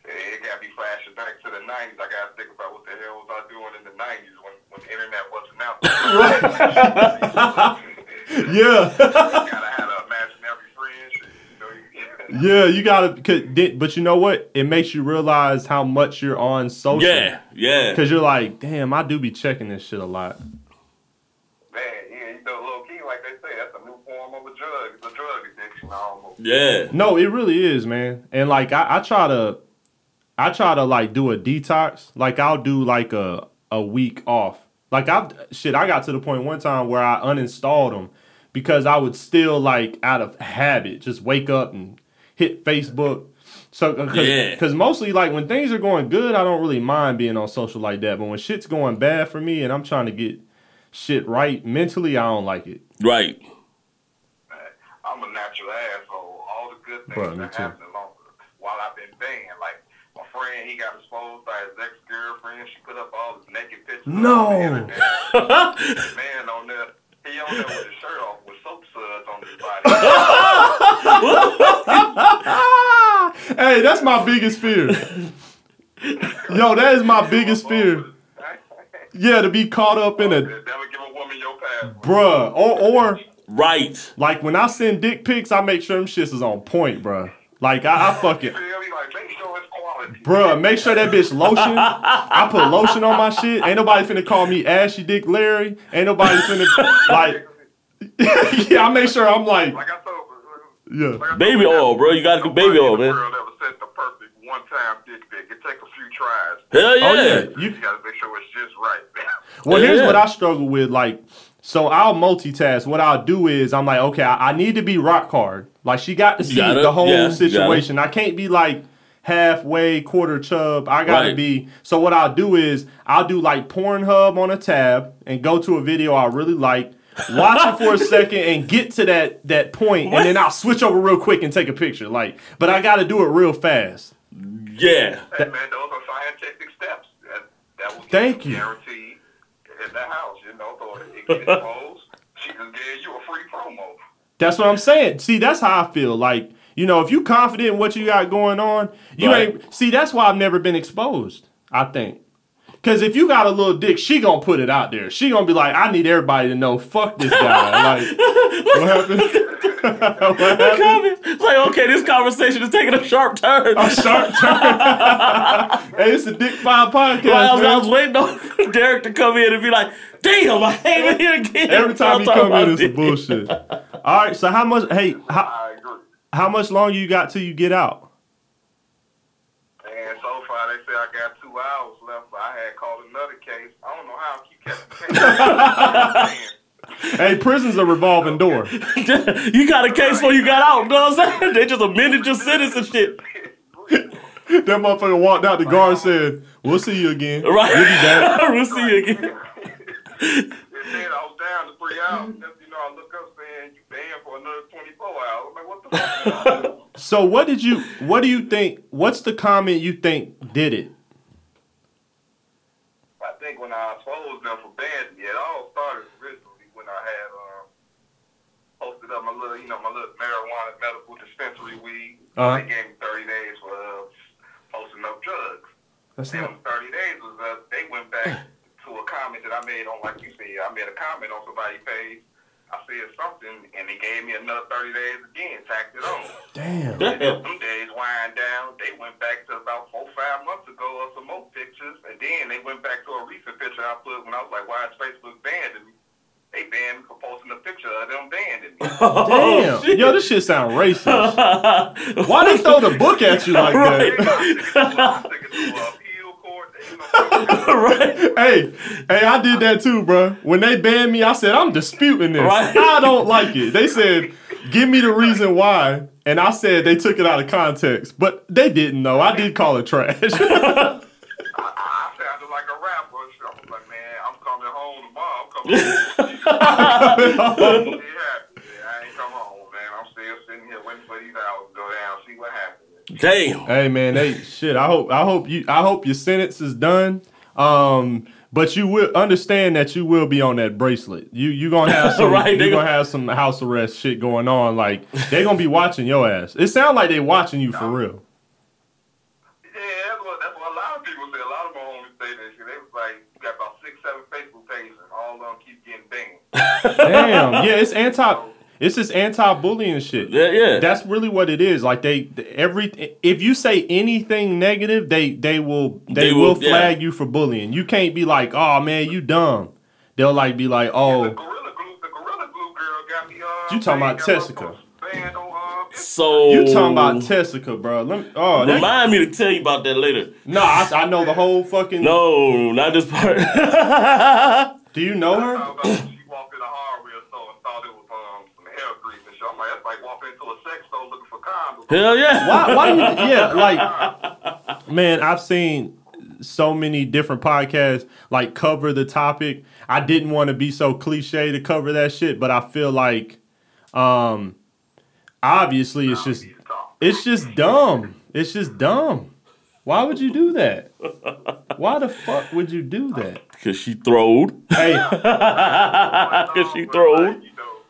It got me flashing back to the '90s. I got to think about what the hell was I doing in the '90s when, when the internet wasn't out. Yeah, gotta have an imaginary friend. You know, yeah, you gotta. 'cause di- But you know what? It makes you realize how much you're on social. Yeah, yeah. Because you're like, damn, I do be checking this shit a lot. man, yeah, you know, low key, like they say, that's a new form of a drug. It's a drug addiction almost. Yeah. No, it really is, man. And like, I, I try to, I try to like do a detox. Like, I'll do like a a week off. Like, I shit, I got to the point one time where I uninstalled them because I would still like out of habit just wake up and hit Facebook. So, uh, cause, Yeah. 'cause mostly like when things are going good, I don't really mind being on social like that. But when shit's going bad for me and I'm trying to get shit right mentally, I don't like it. Right. Man, I'm natural asshole. All the good things Bro, that too. happened along while I've been banned. Like my friend, he got exposed by his ex girlfriend. She put up all his naked pictures. No. On the. Man on there, he on there with his shirt off with soap suds on his body. hey, that's my biggest fear. Yo, that is my biggest fear. Yeah, to be caught up in a Never give a woman your password. bruh. Or or Right. like when I send dick pics, I make sure them shits is on point, bruh. Like I, I fucking Feel me? Like make sure bruh, make sure that bitch lotion. I put lotion on my shit. Ain't nobody finna call me Ashy Dick Larry. Ain't nobody finna like Yeah, I make sure I'm like Like I told. Uh, yeah. like I told Baby oil, bro. You gotta do baby oil, man. world ever sent the perfect one-time dick pic. It take a few tries. Hell oh, yeah. Oh yeah. You You gotta make sure it's just right. Well, here's Yeah. what I struggle with. Like, so I'll multitask. What I'll do is I'm like, okay, I, I need to be rock hard. Like, she got to see gotta- the whole yeah, situation. I can't be like halfway, quarter chub. I gotta Right. be. So what I'll do is I'll do like Pornhub on a tab and go to a video I really like. Watch it for a second and get to that that point, and then I'll switch over real quick and take a picture. Like, but I got to do it real fast. Yeah. Hey, man, those are scientific steps. That, that will Thank you. guaranteed in the house, you know, so it gets exposed. She can give you a free promo. That's what I'm saying. See, that's how I feel. Like, you know, if you confident in what you got going on, you Right. ain't see, that's why I've never been exposed, I think. Cause if you got a little dick, she gonna put it out there. She gonna be like, I need everybody to know, fuck this guy. like, what happened? what happened? Comment. It's like, okay, this conversation is taking a sharp turn. A sharp turn. hey, it's a Dick Five podcast. Well, I, was, I was waiting on Derek to come in and be like, damn, I ain't in here again. Every time he I'm talking come in, about it's some bullshit. All right, so how much? Hey, how, how much longer you got till you get out? And so far, they say I got two hours left. But I had called another case. I don't know how I keep catching Hey, prison's a revolving door. you got a case before you got out, you know what I'm saying? They just amended your sentence and shit. That motherfucker walked out. The guard said, "We'll see you again." Right. We'll be back. we'll see you again. It said I was three hours. You know, I look up saying you banned for another 24 hours. I'm like, what the fuck? So what did you? What do you think? What's the comment you think did it? I think when I them it all started originally when I had um, posted up my little, you know, my little marijuana medical dispensary weed. Uh-huh. They gave me 30 days for uh, posting up drugs. That's And when 30 days was up, they went back to a comment that I made on, like you said, I made a comment on somebody's page. I said something, and they gave me another 30 days again, tacked it on. damn. Then some days wind down, they went back to about four, five months ago of some more pictures, and they went back to a recent picture I put when I was like, why is Facebook banned me? They banned me for posting a picture of them banned me. Oh, Damn. Yo, this shit sound racist. Why they throw the book at you like They that? got sticking to a appeal court. They, you know, right. hey, hey, I did that too, bro. When they banned me, I said I'm disputing this. Right. I don't like it. They said, "Give me the reason why," and I said they took it out of context, but they didn't know. I did call it trash. Happens. Damn. hey, man, hey shit. I hope, I hope you, I hope your sentence is done. Um, but you will understand that you will be on that bracelet. You you gonna have some Right, they you gonna have some house arrest shit going on. Like they gonna be watching your ass. It sounds like they watching you for real. Yeah, that's what, that's what a lot of people say. A lot of my homies say that shit. They was like, you got about six, seven Facebook pages, and all of them keep getting banned. Damn. Yeah, it's anti. It's this anti-bullying shit. Yeah, yeah. That's really what it is. Like they every if you say anything negative, they they will they, They will, will- yeah. flag you for bullying. You can't be like, "Oh man, you dumb." They'll like be like, The "Oh, Gorilla Glue, the Gorilla Glue girl got me. Uh, You talking about got Tessica. post Banned on, uh, so you talking about Tessica, bro?" Let me, oh, that, Remind me to tell you about that later. no, I, I know the whole fucking. No, not this part. Do you know her? About when in a hardware store and thought it was um, some hair grease and shit. I'm like, that's like walking into a sex store looking for condoms. Hell yeah. Why? Why? You, yeah, like man, I've seen so many different podcasts like cover the topic. I didn't want to be so cliche to cover that shit, but I feel like um obviously it's just it's just dumb. It's just dumb. Why would you do that? Why the fuck would you do that? Cause she throwed. Hey, Cause she throwed. Like, you know,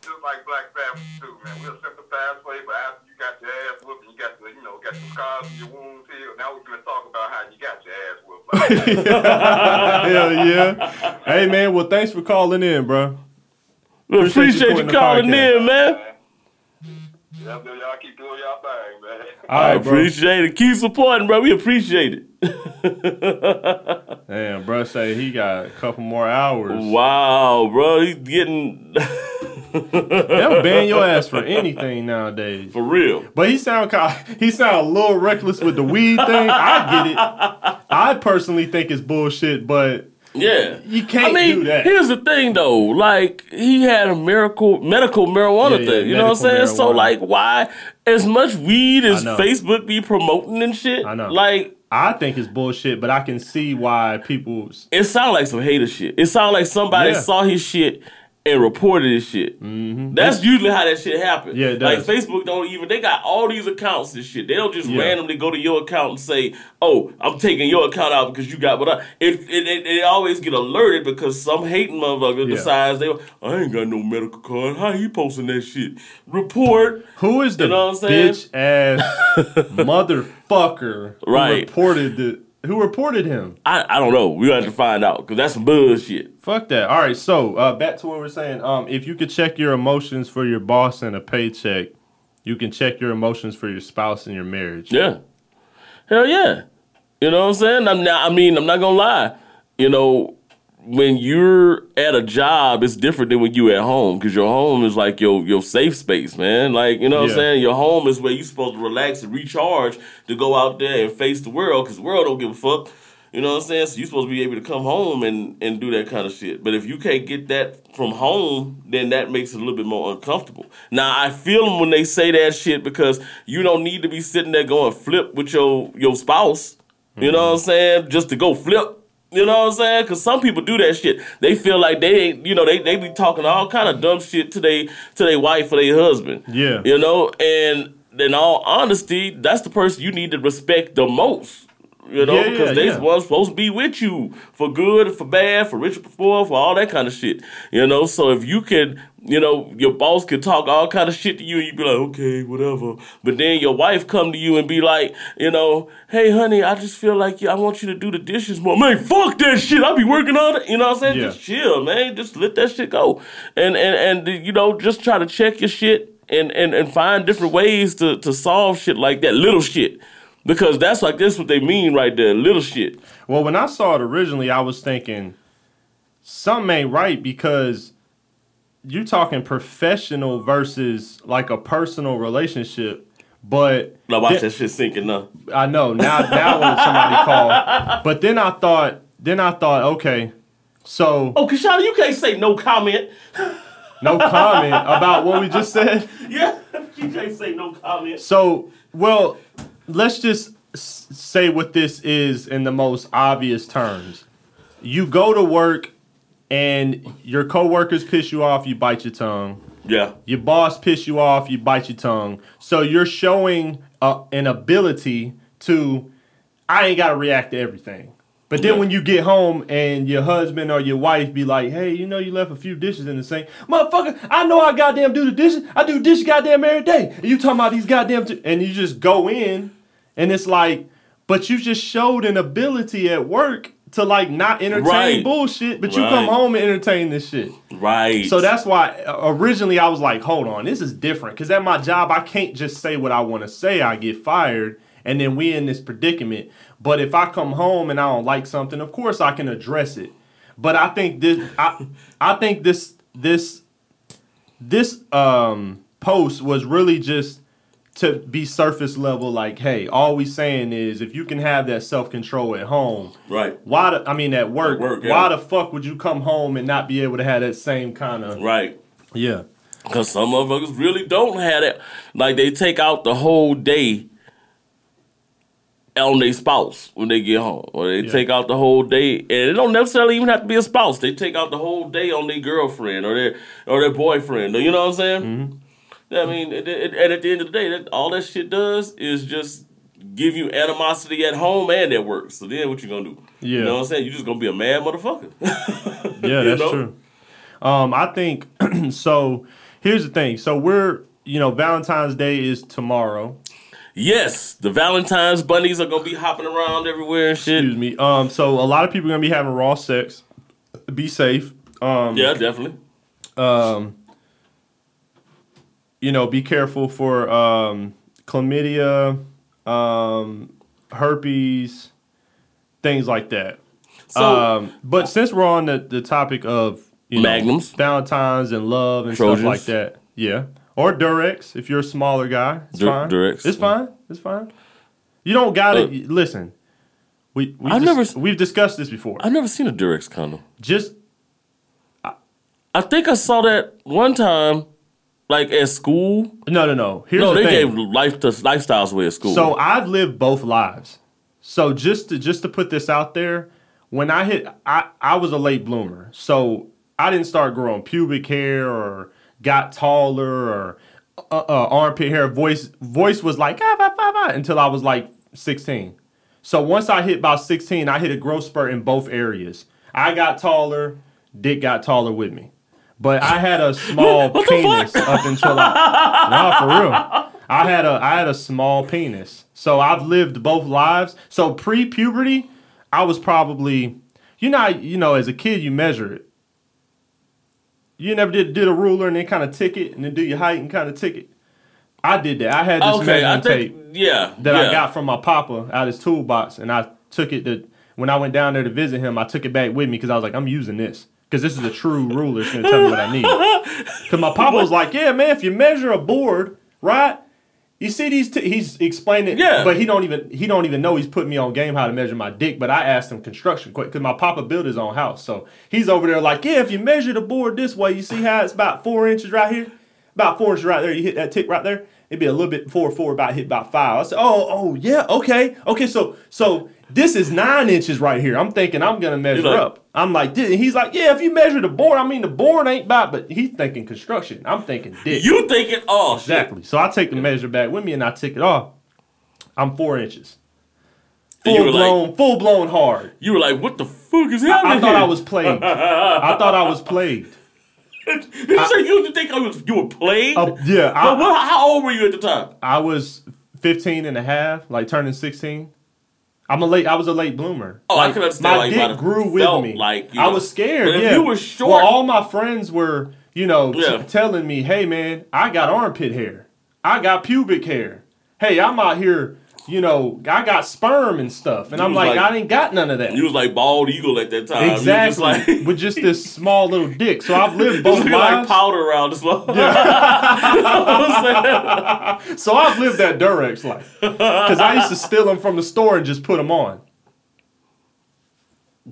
just like Black Sabbath too, man. We'll sympathize for you, but after you got your ass whooped and you got the, you know, got some scars and your wounds healed, now we're gonna talk about how you got your ass whooped. Like, hell yeah. Hey man, well thanks for calling in, bro. We Appreciate you you putting the calling podcast. in, man. y'all, do- y'all keep doing y'all thing, man. All I right, appreciate it. Keep supporting, bro. We appreciate it. Damn, bro, say he got a couple more hours. Wow, bro. He's getting They'll ban your ass for anything nowadays. for real. But he sound he sound a little reckless with the weed thing. I get it. I personally think it's bullshit, but Yeah. You can't I mean, do that. here's the thing though. Like he had a miracle medical marijuana Yeah, yeah, thing. You know what I'm saying? So like why as much weed as Facebook be promoting and shit? I know. Like I think it's bullshit, but I can see why people it sound like some hater shit. It sound like somebody Yeah. saw his shit and reported his shit. Mm-hmm. That's usually how that shit happens. Yeah, it like. Facebook don't even. They got all these accounts and shit. They don't just Yeah. randomly go to your account and say, "Oh, I'm taking your account out because you got what I." It it, it, it always get alerted because some hating motherfucker Yeah. decides they, I ain't got no medical card. How he posting that shit? Report. who is the You know what I'm saying? bitch ass motherfucker who Right. reported the who reported him? I, I don't know. We got to find out because that's some bullshit. Fuck that. All right, so uh, back to what we're saying. Um, if you could check your emotions for your boss and a paycheck, you can check your emotions for your spouse and your marriage. Yeah. Hell yeah. You know what I'm saying? I'm not, I mean, I'm not gonna lie. You know, when you're at a job, it's different than when you at home because your home is like your your safe space, man. Like you know what Yeah. I'm saying. Your home is where you're supposed to relax and recharge to go out there and face the world because the world don't give a fuck. You know what I'm saying? So you're supposed to be able to come home and, and do that kind of shit. But if you can't get that from home, then that makes it a little bit more uncomfortable. Now I feel them when they say that shit because you don't need to be sitting there going flip with your your spouse. You know what I'm mm-hmm. saying? Just to go flip. You know what I'm saying? Because some people do that shit. They feel like they ain't, you know, they, they be talking all kind of dumb shit to they to their wife or their husband. Yeah. You know, and in all honesty, that's the person you need to respect the most. You know, Yeah, yeah, because they yeah. was supposed to be with you for good, for bad, for richer, for poor, for all that kind of shit. You know, so if you can, you know, your boss can talk all kind of shit to you, and you be like, okay, whatever. But then your wife come to you and be like, you know, hey, honey, I just feel like I want you to do the dishes more. Man, fuck that shit. I be working on it. You know what I'm saying? Yeah. Just chill, man. Just let that shit go, and and and you know, just try to check your shit and and and find different ways to to solve shit like that, little shit. Because that's like that's what they mean right there, little shit. Well, when I saw it originally, I was thinking something ain't right because you're talking professional versus like a personal relationship. But Now watch then- that shit sinking now. I know now. Now when somebody called, but then I thought, then I thought, okay, so Oh, Kashana, you can't say no comment. no comment about what we just said. Yeah, you can't say no comment. So, well, let's just say what this is in the most obvious terms. You go to work and your coworkers piss you off, you bite your tongue. Yeah, Your boss piss you off, you bite your tongue. So you're showing uh, an ability to, I ain't got to react to everything. But then Yeah. when you get home and your husband or your wife be like, hey, you know you left a few dishes in the sink. Motherfucker, I know I goddamn do the dishes. I do dishes goddamn every day. And you talking about these goddamn, t-. and you just go in and it's like, but you just showed an ability at work to like not entertain Right. bullshit, but you come home and entertain this shit. right. So that's why uh, originally I was like, hold on, this is different. Because at my job, I can't just say what I want to say. I get fired, and then we in this predicament. But if I come home and I don't like something, of course I can address it. But I think this, I, I think this, this, this um post was really just to be surface level. Like, hey, all we saying is if you can have that self control at home, right, why? The, I mean, at work, At work, why yeah. the fuck would you come home and not be able to have that same kind of right. yeah. Because some motherfuckers really don't have that. Like they take out the whole day on their spouse when they get home, or they Yeah. take out the whole day, and it don't necessarily even have to be a spouse. They take out the whole day on their girlfriend or their or their boyfriend. You know what I'm saying? Mm-hmm. I mean, it, it, and at the end of the day, that, all that shit does is just give you animosity at home and at work. So then, what you gonna do? Yeah. You know what I'm saying? You're just gonna be a mad motherfucker. Yeah, that's know? true. Um, I think so. Here's the thing. So we're you know Valentine's Day is tomorrow. yes, the Valentine's bunnies are gonna be hopping around everywhere and shit. Excuse me. Um, so a lot of people are gonna be having raw sex. Be safe. Um, Yeah, definitely. um, you know, be careful for um, chlamydia, um, herpes, things like that. So um, but since we're on the, the topic of you know, Magnums. Valentines and love and Trojans. stuff like that, yeah, or Durex if you're a smaller guy, it's Dur- fine. Durex. It's fine. It's fine. You don't gotta Uh, listen. We we've, I've dis- never- we've discussed this before. I've never seen a Durex condom. Just I think I saw that one time, like at school. no, no, no. Here's no, the they thing. gave life to lifestyles away at school. So I've lived both lives. So just to just to put this out there, when I hit, I I was a late bloomer. So I didn't start growing pubic hair or got taller or uh, uh, armpit hair. Voice voice was like ah, bah, bah, bah, until I was like sixteen. So once I hit about sixteen, I hit a growth spurt in both areas. I got taller, Dick got taller with me. But I had a small penis up until I for real. I had a I had a small penis. So I've lived both lives. So pre puberty, I was probably you know you know as a kid you measure it. You never did did a ruler and then kind of tick it and then do your height and kind of tick it. I did that. I had this okay, measuring think tape yeah that yeah. I got from my papa out of his toolbox, and I took it to when I went down there to visit him. I took it back with me because I was like, I'm using this because this is a true ruler. It's gonna tell me what I need. Because my papa was like, Yeah, man, if you measure a board, right? You see these? T-, he's explaining, Yeah. but he don't even he don't even know he's putting me on game how to measure my dick. But I asked him construction quick because my papa built his own house, so he's over there like, yeah, if you measure the board this way, you see how it's about four inches right here. about four inches right there. You hit that tick right there. It'd be a little bit four four about hit by five. I said, oh oh yeah okay okay so so this is nine inches right here. I'm thinking I'm gonna measure like- up. I'm like, "Dude," he's like, yeah, if you measure the board, I mean the board ain't bad, but he's thinking construction. I'm thinking dick. You thinking, oh shit. exactly. So I take the measure back with me and I tick it off. I'm four inches. Full blown, like, full blown hard. you were like, what the fuck is I, happening? I thought I was plagued. I thought I was plagued. Did you say you, think I was, you were playing? Uh, yeah, I, what, how old were you at the time? I was 15 and a half, like turning 16. I'm a late. I was a late bloomer. Oh, I like, can understand My you dick grew with me. like, you I know. was scared. But if yeah. you were short- well, all my friends were, you know, t- telling me, "Hey, man, I got armpit hair. I got pubic hair. Hey, I'm out here. You know, I got sperm and stuff." And You I'm like, like- "I ain't got none of that." You was like bald eagle at that time. Exactly. just like, with just this small little dick. So I've lived both looking like lives. powder around this motherfucker. So I've lived that Durex life because I used to steal them from the store and just put them on.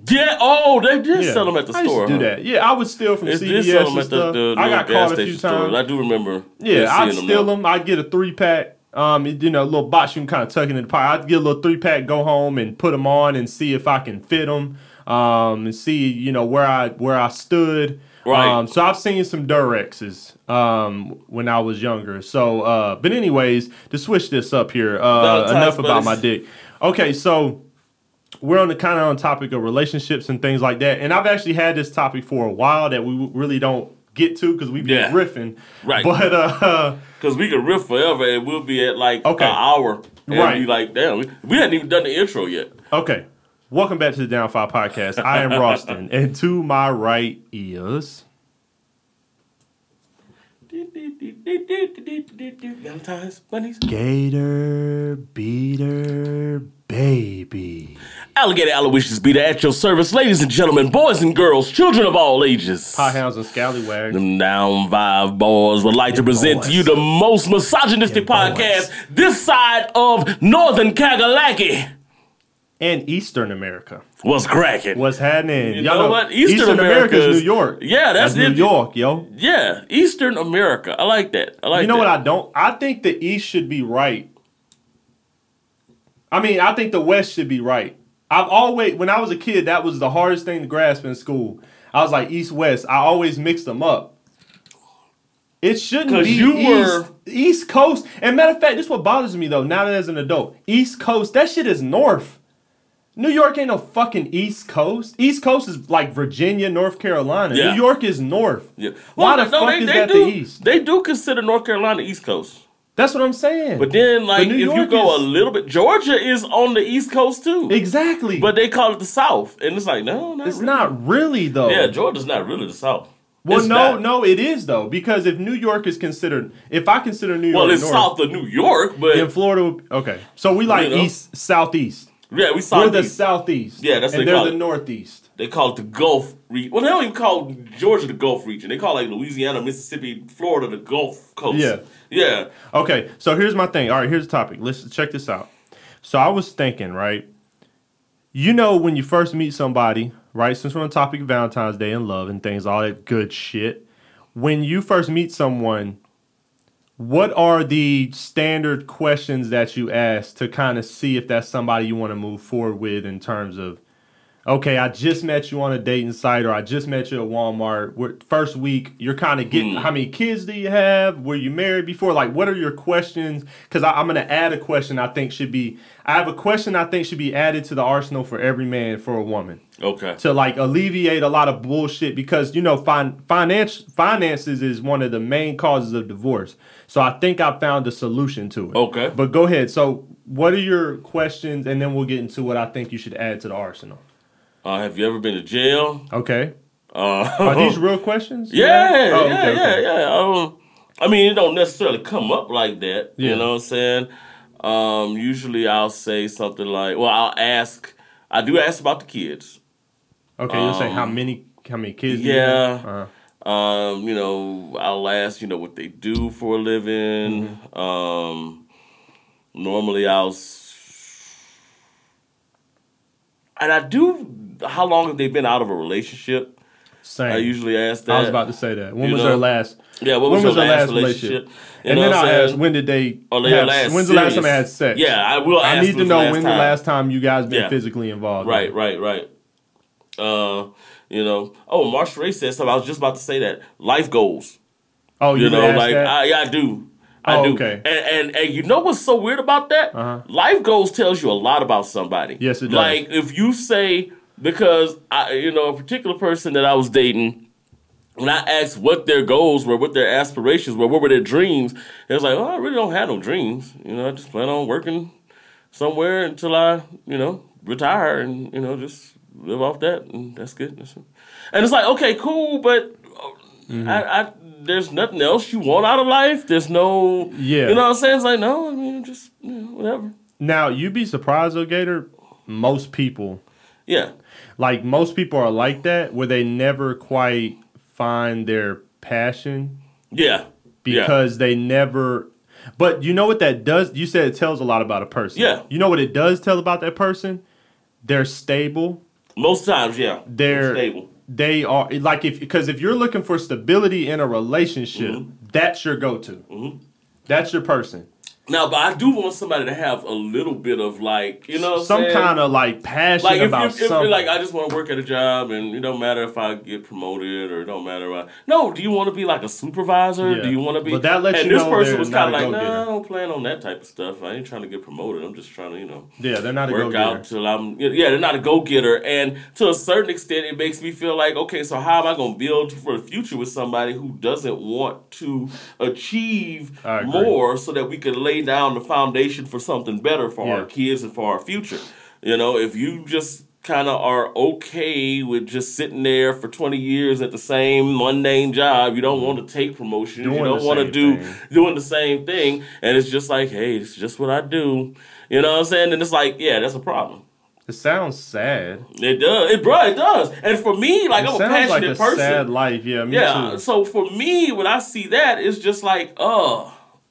yeah. Oh, they did Yeah. sell them at the I used store. to do huh? that. Yeah, I would steal from They CVS them and at the, stuff. the, the I got gas caught a few stores. times. I do remember. Yeah, I'd steal now. them. I'd get a three pack. Um, you know, a little box you can kind of tuck into the pocket. I'd get a little three pack, go home and put them on and see if I can fit them. Um, and see you know where I where I stood. Right. Um, so I've seen some Durexes um, when I was younger. So, uh, but anyways, to switch this up here, uh, enough about my dick. Okay, so we're on the kind of on topic of relationships and things like that. And I've actually had this topic for a while that we really don't get to because we be Yeah. riffing. Right. But uh, Because we could riff forever and we'll be at like Okay. an hour. And Right. be like, damn, we, we hadn't even done the intro yet. okay, welcome back to the Downfire Podcast. I am Roston, and to my right is Valentine's bunnies. Gator Beater Baby. Alligator Aloysius Beater at your service, ladies and gentlemen, boys and girls, children of all ages. Pie Hounds and Scallywags. Them down five boys would like to present to you the most misogynistic Them boys. podcast this side of Northern Kagalaki. And Eastern America. What's cracking? What's happening? You know what? Eastern America is New York. Yeah, that's New it. York, yo. Yeah, Eastern America. I like that. I like you know that. what I don't? I think the East should be right. I mean, I think the West should be right. I've always, when I was a kid, that was the hardest thing to grasp in school. I was like East West. I always mixed them up. It shouldn't 'Cause be you East, were- East Coast. And matter of fact, this is what bothers me though. Now that as an adult, East Coast, that shit is North. New York ain't no fucking East Coast. East Coast is like Virginia, North Carolina. Yeah. The York is North. Yeah. Why the no, fuck they, is they that do, the East? They do consider North Carolina East Coast. That's what I'm saying. But then, like, New if you go is- a little bit, Georgia is on the East Coast too. exactly. But they call it the South, and it's like, no, not it's really. not really though. Yeah, Georgia's not really the South. well, It's no, not. no, it is though because if New York is considered, if I consider New York, Well, it's North, south of New York, but in Florida. Okay, so we like You know. east, southeast. Yeah, we We're south. the southeast. Yeah, that's and they they're the it. northeast. They call it the Gulf region. Well, they don't even call Georgia the Gulf region. They call like Louisiana, Mississippi, Florida the Gulf Coast. Yeah. yeah. Okay, so here's my thing. All right, here's the topic. Let's check this out. So I was thinking, right? You know, when you first meet somebody, right? Since we're on the topic of Valentine's Day and love and things, all that good shit. When you first meet someone, what are the standard questions that you ask to kind of see if that's somebody you want to move forward with in terms of okay, I just met you on a dating site or I just met you at Walmart. We're, first week, you're kind of getting hmm. how many kids do you have? Were you married before? Like, what are your questions? Because I'm going to add a question I think should be, I have a question I think should be added to the arsenal for every man for a woman Okay. to like alleviate a lot of bullshit because you know fin- finance finances is one of the main causes of divorce. So I think I found a solution to it. Okay. But go ahead. So what are your questions and then we'll get into what I think you should add to the arsenal. Uh, have you ever been to jail? Okay. Uh, Are these real questions? Yeah, Oh, yeah, okay, yeah, okay. yeah. Um, I mean, it don't necessarily come up like that. Yeah. You know what I'm saying? Um, usually I'll say something like, well, I'll ask, I do ask about the kids. Okay, you'll say how Um, many how many kids? you yeah. have? Uh-huh. Um, you know, I'll ask, you know, what they do for a living. Mm-hmm. Um, normally I'll, and I do, how long have they been out of a relationship? Same. I usually ask that. I was about to say that. When You was know? their last? Yeah, what when was, was their last last relationship? relationship? And then I'll ask when did they? Oh, have- last when's the last time they had sex? Yeah, I will. I need to know when the last time you guys been Yeah. physically involved. Right, right, right. Uh, you know. Oh, Marsh Ray said something. I was just about to say that. Life goals. Oh, you, You know, like that? I, yeah, I do. I Oh, do. okay. And, and and you know what's so weird about that? Uh-huh. Life goals tells you a lot about somebody. Yes, it does. Like if you say because I, you know, a particular person that I was dating. When I asked what their goals were, what their aspirations were, what were their dreams, it was like, oh, I really don't have no dreams. You know, I just plan on working somewhere until I, you know, retire and, you know, just live off that and that's good. That's it. And it's like, okay, cool, but Mm-hmm. I, I there's nothing else you want out of life. There's no Yeah. You know what I'm saying? It's like, no, I mean just you know, whatever. Now you'd be surprised, though, Gator. Most people, Yeah. Like most people, are like that, where they never quite find their passion Yeah. because they never. But you know what that does? You said it tells a lot about a person. Yeah. You know what it does tell about that person? They're stable. Most times, yeah. They're stable. They are like if because if you're looking for stability in a relationship, Mm-hmm. that's your go-to. That's your person. Now, but I do want somebody to have a little bit of like, you know, Some kind of like passion like if, about if, if something. like I just want to work at a job and it don't matter if I get promoted or it don't matter. No, do you want to be like a supervisor? Yeah. Do you want to be? But that lets and you this know person was kind of like, no, I don't plan on that type of stuff. I ain't trying to get promoted. I'm just trying to, you know, yeah, they're not a work go-getter. out till I'm. Yeah, they're not a go getter, and to a certain extent, it makes me feel like, okay, so how am I going to build for the future with somebody who doesn't want to achieve more, so that we can lay down the foundation for something better for Yeah. our kids and for our future. You know, if you just kind of are okay with just sitting there for 20 years at the same mundane job, you don't want to take promotions, Doing you don't want to do thing. doing the same thing, and it's just like, hey, it's just what I do. You know what I'm saying? And it's like, yeah, that's a problem. It sounds sad. It does. It, bro, it does. And for me, like, it I'm a sounds like passionate a person. sad life. Yeah, me yeah. too. So for me, when I see that, it's just like, uh,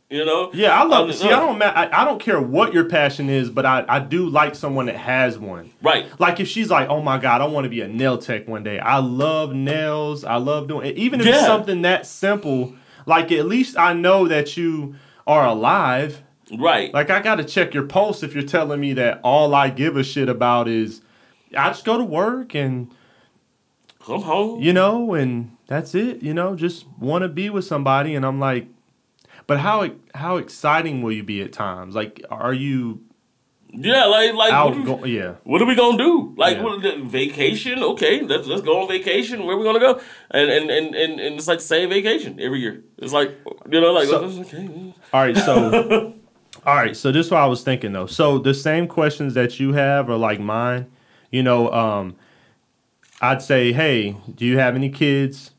you know? Yeah, I love. Um, see, uh, I don't. I, I don't care what your passion is, but I, I do like someone that has one. Right. Like if she's like, oh my god, I want to be a nail tech one day. I love nails. I love doing even if it's something that simple. Like at least I know that you are alive. Right. Like I gotta check your pulse if you're telling me that all I give a shit about is I just go to work and Come home. you know and that's it. You know, just want to be with somebody, and I'm like, but how how exciting will you be at times? Like, are you Yeah, like, like, out? what, are, Go- yeah. what are we gonna do? Like, Yeah. what, vacation? Okay, let's let's go on vacation. Where we gonna go? And and and and, and it's like the same vacation every year. It's like you know, like So- okay. All right, so all right, so this is what I was thinking though. So the same questions that you have are like mine. You know, um, I'd say, hey, do you have any kids?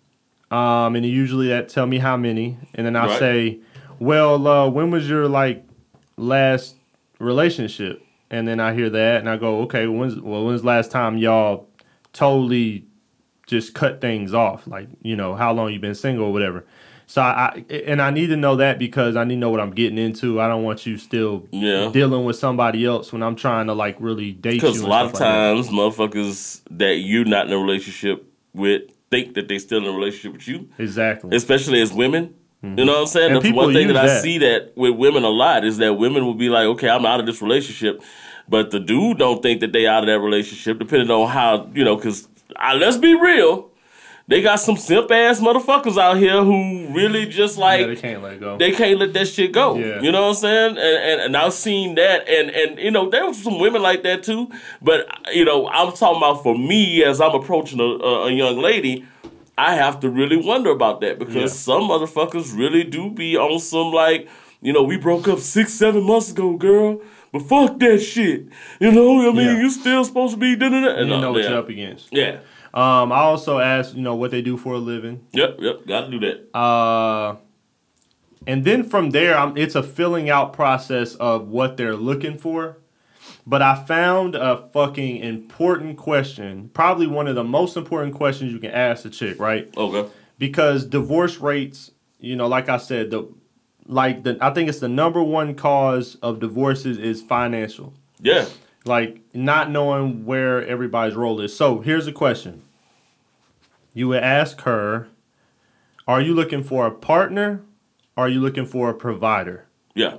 Um, and usually that tell me how many, and then I Right. say, well, uh, when was your like last relationship? And then I hear that, and I go, okay, when's well, when's last time y'all totally just cut things off? Like, you know, how long you been single or whatever. So I, I and I need to know that because I need to know what I'm getting into. I don't want you still Yeah. dealing with somebody else when I'm trying to like really date you. Because a lot of stuff like times, motherfuckers that you're not in a relationship with think that they still in a relationship with you, exactly. especially as women. You know what I'm saying? And That's one thing that use I see that with women a lot is that women will be like, okay, I'm out of this relationship, but the dude don't think that they out of that relationship, depending on how you know. Because let's be real, they got some simp ass motherfuckers out here who really just like yeah, they can't let go. they can't let that shit go. Yeah. You know what I'm saying? And, and and I've seen that, and and you know there was some women like that too. But you know I'm talking about for me as I'm approaching a, a, a young lady. I have to really wonder about that because Yeah. some motherfuckers really do be on some like, you know, we broke up six, seven months ago, girl. But fuck that shit. You know, I mean, Yeah. you still supposed to be da da da. you And, uh, know what yeah. you're up against. Yeah. Um, I also asked, you know, what they do for a living. Yep. Yep. Got to do that. Uh, and then from there, I'm, it's a filling out process of what they're looking for. But I found a fucking important question, probably one of the most important questions you can ask a chick, right? Okay. Because divorce rates, you know, like I said, the like the I think it's the number one cause of divorces is financial. Yeah. Like not knowing where everybody's role is. So here's a question. you would ask her, "Are you looking for a partner? Or are you looking for a provider?" Yeah.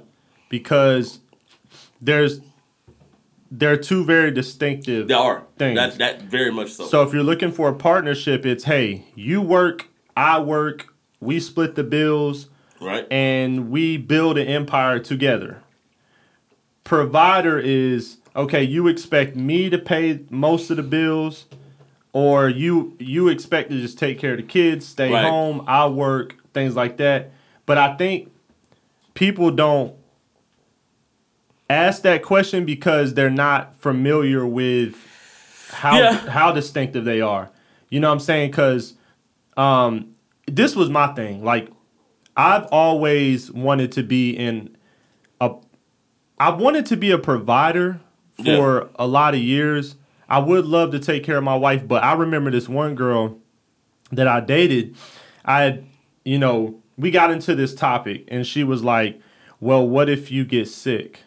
Because there's there are two very distinctive They are. things. That that very much so. So if you're looking for a partnership, it's hey, you work, I work, we split the bills, right. and we build an empire together. Provider is okay, you expect me to pay most of the bills, or you you expect to just take care of the kids, stay Right. home, I work, things like that. But I think people don't ask that question because they're not familiar with how Yeah. how distinctive they are. You know what I'm saying? Because um, this was my thing. Like I've always wanted to be in a. I wanted to be a provider for a lot of years. I would love to take care of my wife, but I remember this one girl that I dated. I, had, you know, we got into this topic, and she was like, "Well, what if you get sick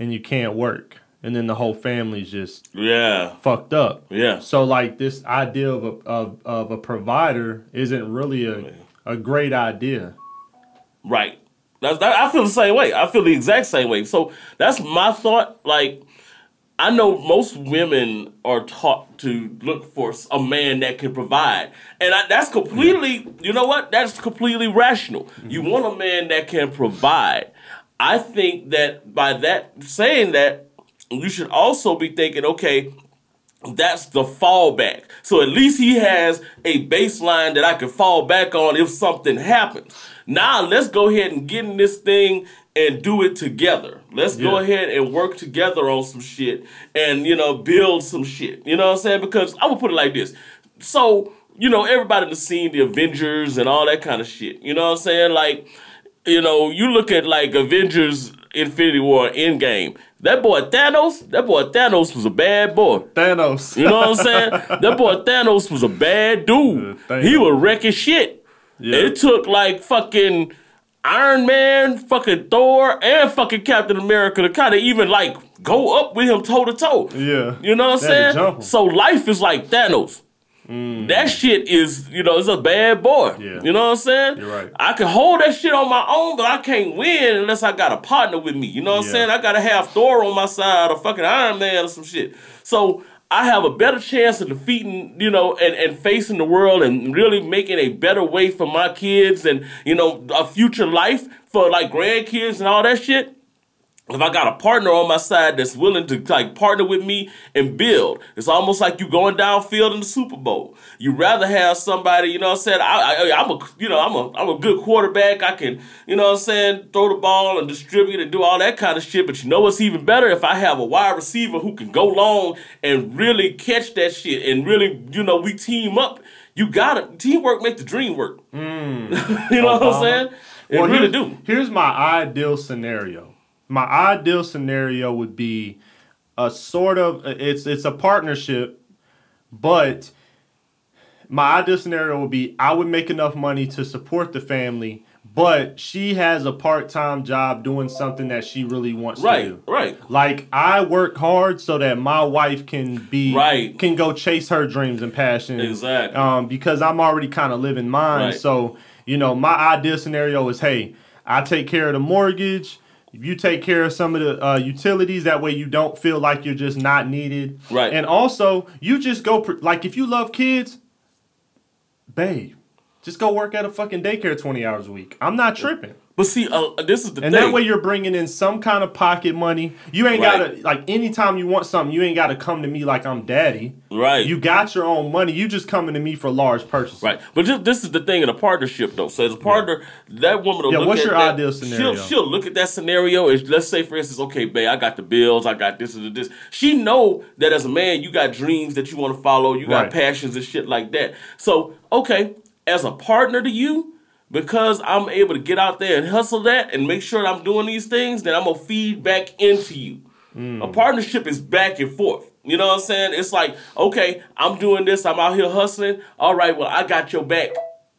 and you can't work, and then the whole family's just yeah. fucked up?" Yeah. So like this idea of a, of, of a provider isn't really a, a great idea. Right. That's, that, I feel the same way. I feel the exact same way. So that's my thought. Like, I know most women are taught to look for a man that can provide, and I, that's completely. You know what? That's completely rational. You want a man that can provide. I think that by that saying that, you should also be thinking, okay, that's the fallback. So at least he has a baseline that I can fall back on if something happens. Now let's go ahead and get in this thing and do it together. Let's go ahead and work together on some shit and you know build some shit. You know what I'm saying? Because I'm gonna put it like this. So you know everybody has seen the Avengers and all that kind of shit. You know what I'm saying? Like you know you look at like Avengers Infinity War Endgame. That boy Thanos, that boy Thanos was a bad boy. Thanos. You know what I'm saying? that boy Thanos was a bad dude. Thanos. he was wrecking shit. Yeah. It took like fucking Iron Man, fucking Thor, and fucking Captain America to kind of even like go up with him toe to toe. Yeah. You know what I'm They had to saying? So life is like Thanos. Mm. That shit is, you know, it's a bad boy. Yeah. You know what I'm saying? You're right. I can hold that shit on my own, but I can't win unless I got a partner with me. You know what I'm saying? I gotta have Thor on my side or fucking Iron Man or some shit. So I have a better chance of defeating, you know, and, and facing the world and really making a better way for my kids and, you know, a future life for like grandkids and all that shit if I got a partner on my side that's willing to like partner with me and build, it's almost like you going downfield in the Super Bowl. You rather have somebody, you know what I'm saying? I, I, I'm a, you know, I'm a, I'm a good quarterback. I can, you know what I'm saying, throw the ball and distribute and do all that kind of shit. But you know what's even better? If I have a wide receiver who can go long and really catch that shit and really, you know, we team up. You gotta teamwork make the dream work. Mm. you know what I'm saying? It really here's, do. Here's my ideal scenario. My ideal scenario would be a sort of it's it's a partnership, but my ideal scenario would be I would make enough money to support the family, but she has a part-time job doing something that she really wants to Right, do. right. Like I work hard so that my wife can be Right. can go chase her dreams and passions. Exactly. Um, because I'm already kind of living mine. Right. So you know, my ideal scenario is, hey, I take care of the mortgage. You take care of some of the uh, utilities. That way, you don't feel like you're just not needed. Right. And also, you just go pr- like if you love kids, babe, just go work at a fucking daycare 20 hours a week. I'm not tripping. But see, uh, this is the thing. And thing. that way you're bringing in some kind of pocket money. You ain't Right. gotta like anytime you want something, you ain't gotta come to me like I'm daddy. Right. You got your own money. You just coming to me for large purchases. Right, but this, this is the thing in a partnership, though. So as a partner, that woman will Yeah, look what's at your that, ideal scenario? She'll, she'll look at that scenario. And let's say, for instance, okay, babe, I got the bills, I got this and this. She know that as a man, you got dreams that you want to follow, you got Right. passions and shit like that. So okay, as a partner to you. Because I'm able to get out there and hustle that and make sure that I'm doing these things, then I'm gonna feed back into you. Mm. A partnership is back and forth. You know what I'm saying? It's like, okay, I'm doing this, I'm out here hustling. All right, well, I got your back.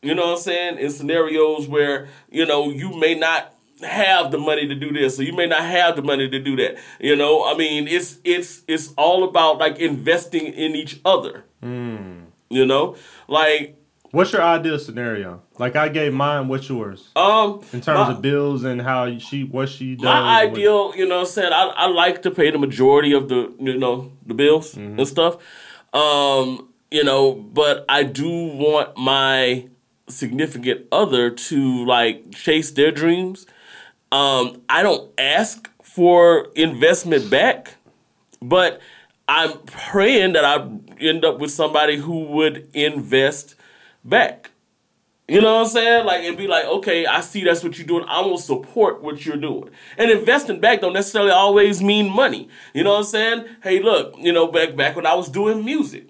You know what I'm saying? In scenarios where, you know, you may not have the money to do this or you may not have the money to do that. You know, I mean, it's it's it's all about like investing in each other. You know, like What's your ideal scenario? Like I gave mine. What's yours um, in terms my- of bills and how she what she does? My and what- ideal, you know, what I'm saying I, I like to pay the majority of the, you know, the bills Mm-hmm. and stuff. Um, you know, but I do want my significant other to like chase their dreams. Um, I don't ask for investment back, but I'm praying that I end up with somebody who would invest back. You know what I'm saying? Like and be like, okay, I see that's what you're doing. I will support what you're doing. And investing back don't necessarily always mean money. You know what I'm saying? Hey, look, you know, back back when I was doing music,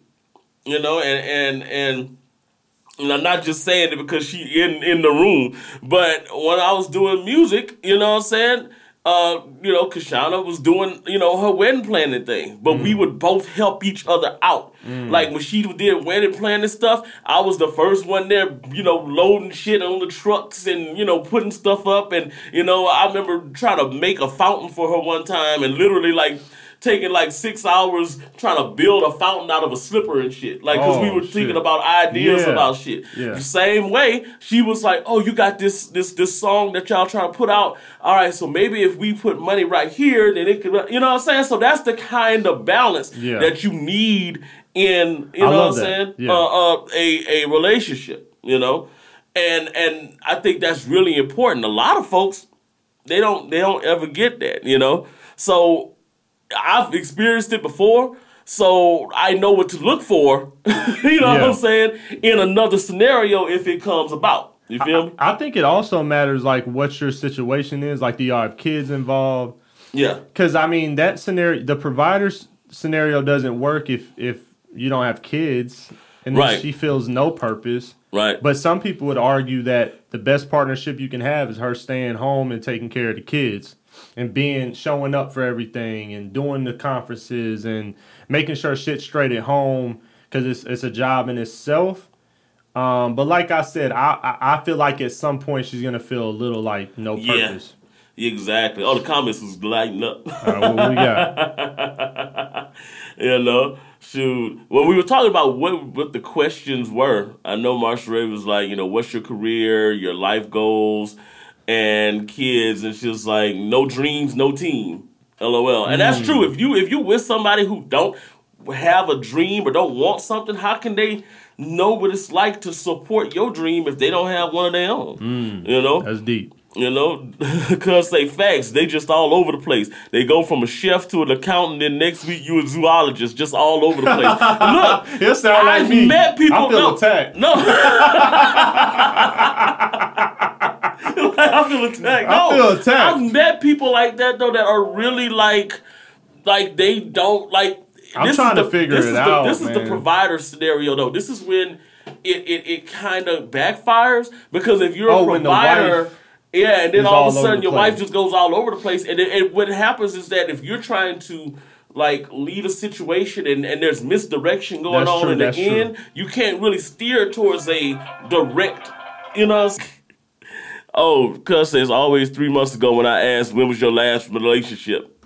you know, and and and and I'm not just saying it because she in in the room, but when I was doing music, you know what I'm saying? Uh, you know, Kashana was doing, you know, her wedding planning thing, but we would both help each other out. Like when she did wedding planning stuff, I was the first one there, you know, loading shit on the trucks and you know putting stuff up. And you know, I remember trying to make a fountain for her one time, and literally like taking like six hours trying to build a fountain out of a slipper and shit. Like, cause we Oh, were shit. thinking about ideas Yeah. about shit. Yeah. The same way, she was like, "Oh, you got this this this song that y'all trying to put out. All right, so maybe if we put money right here, then it could, you know what I'm saying? So that's the kind of balance Yeah. that you need in, you I know what I'm saying? Yeah. Uh, uh, a a relationship, you know, and and I think that's really important. A lot of folks they don't they don't ever get that, you know. So I've experienced it before, so I know what to look for. you know what I'm saying? In another scenario, if it comes about, you feel me? I think it also matters like what your situation is. Like, do y'all have kids involved? Yeah, Because I mean, that scenario, the provider's scenario doesn't work if if you don't have kids, and then Right. she feels no purpose. right. But some people would argue that the best partnership you can have is her staying home and taking care of the kids and being showing up for everything and doing the conferences and making sure shit's straight at home because it's it's a job in itself. Um, but like I said, I, I I feel like at some point she's gonna feel a little like no purpose. Yeah. exactly. Oh, the comments was lighting up. All right, what we got? you know, shoot. When we were talking about what what the questions were, I know Marsha Ray was like, you know, what's your career, your life goals, and kids, and she was like, no dreams, no team. LOL. And that's true. If you if you with somebody who don't have a dream or don't want something, how can they know what it's like to support your dream if they don't have one of their own? Mm. You know? That's deep. You know, because they facts, they just all over the place. They go from a chef to an accountant, then next week you a zoologist, just all over the place. Look, He'll sound like I've me. met people. I feel no, attacked. no. I feel attacked. No, I feel attacked. I've met people like that though that are really like, like they don't like. I'm this trying is to figure this it is the, out, This is the provider scenario though. This is when it it, it kind of backfires because if you're Oh, a the provider. Yeah, and then all all of a sudden your place. wife just goes all over the place. And, it, and what happens is that if you're trying to like lead a situation and, and there's misdirection going That's on true, in the true. end, you can't really steer towards a direct, you know. what I'm saying? Oh, cuz says always three months ago when I asked when was your last relationship.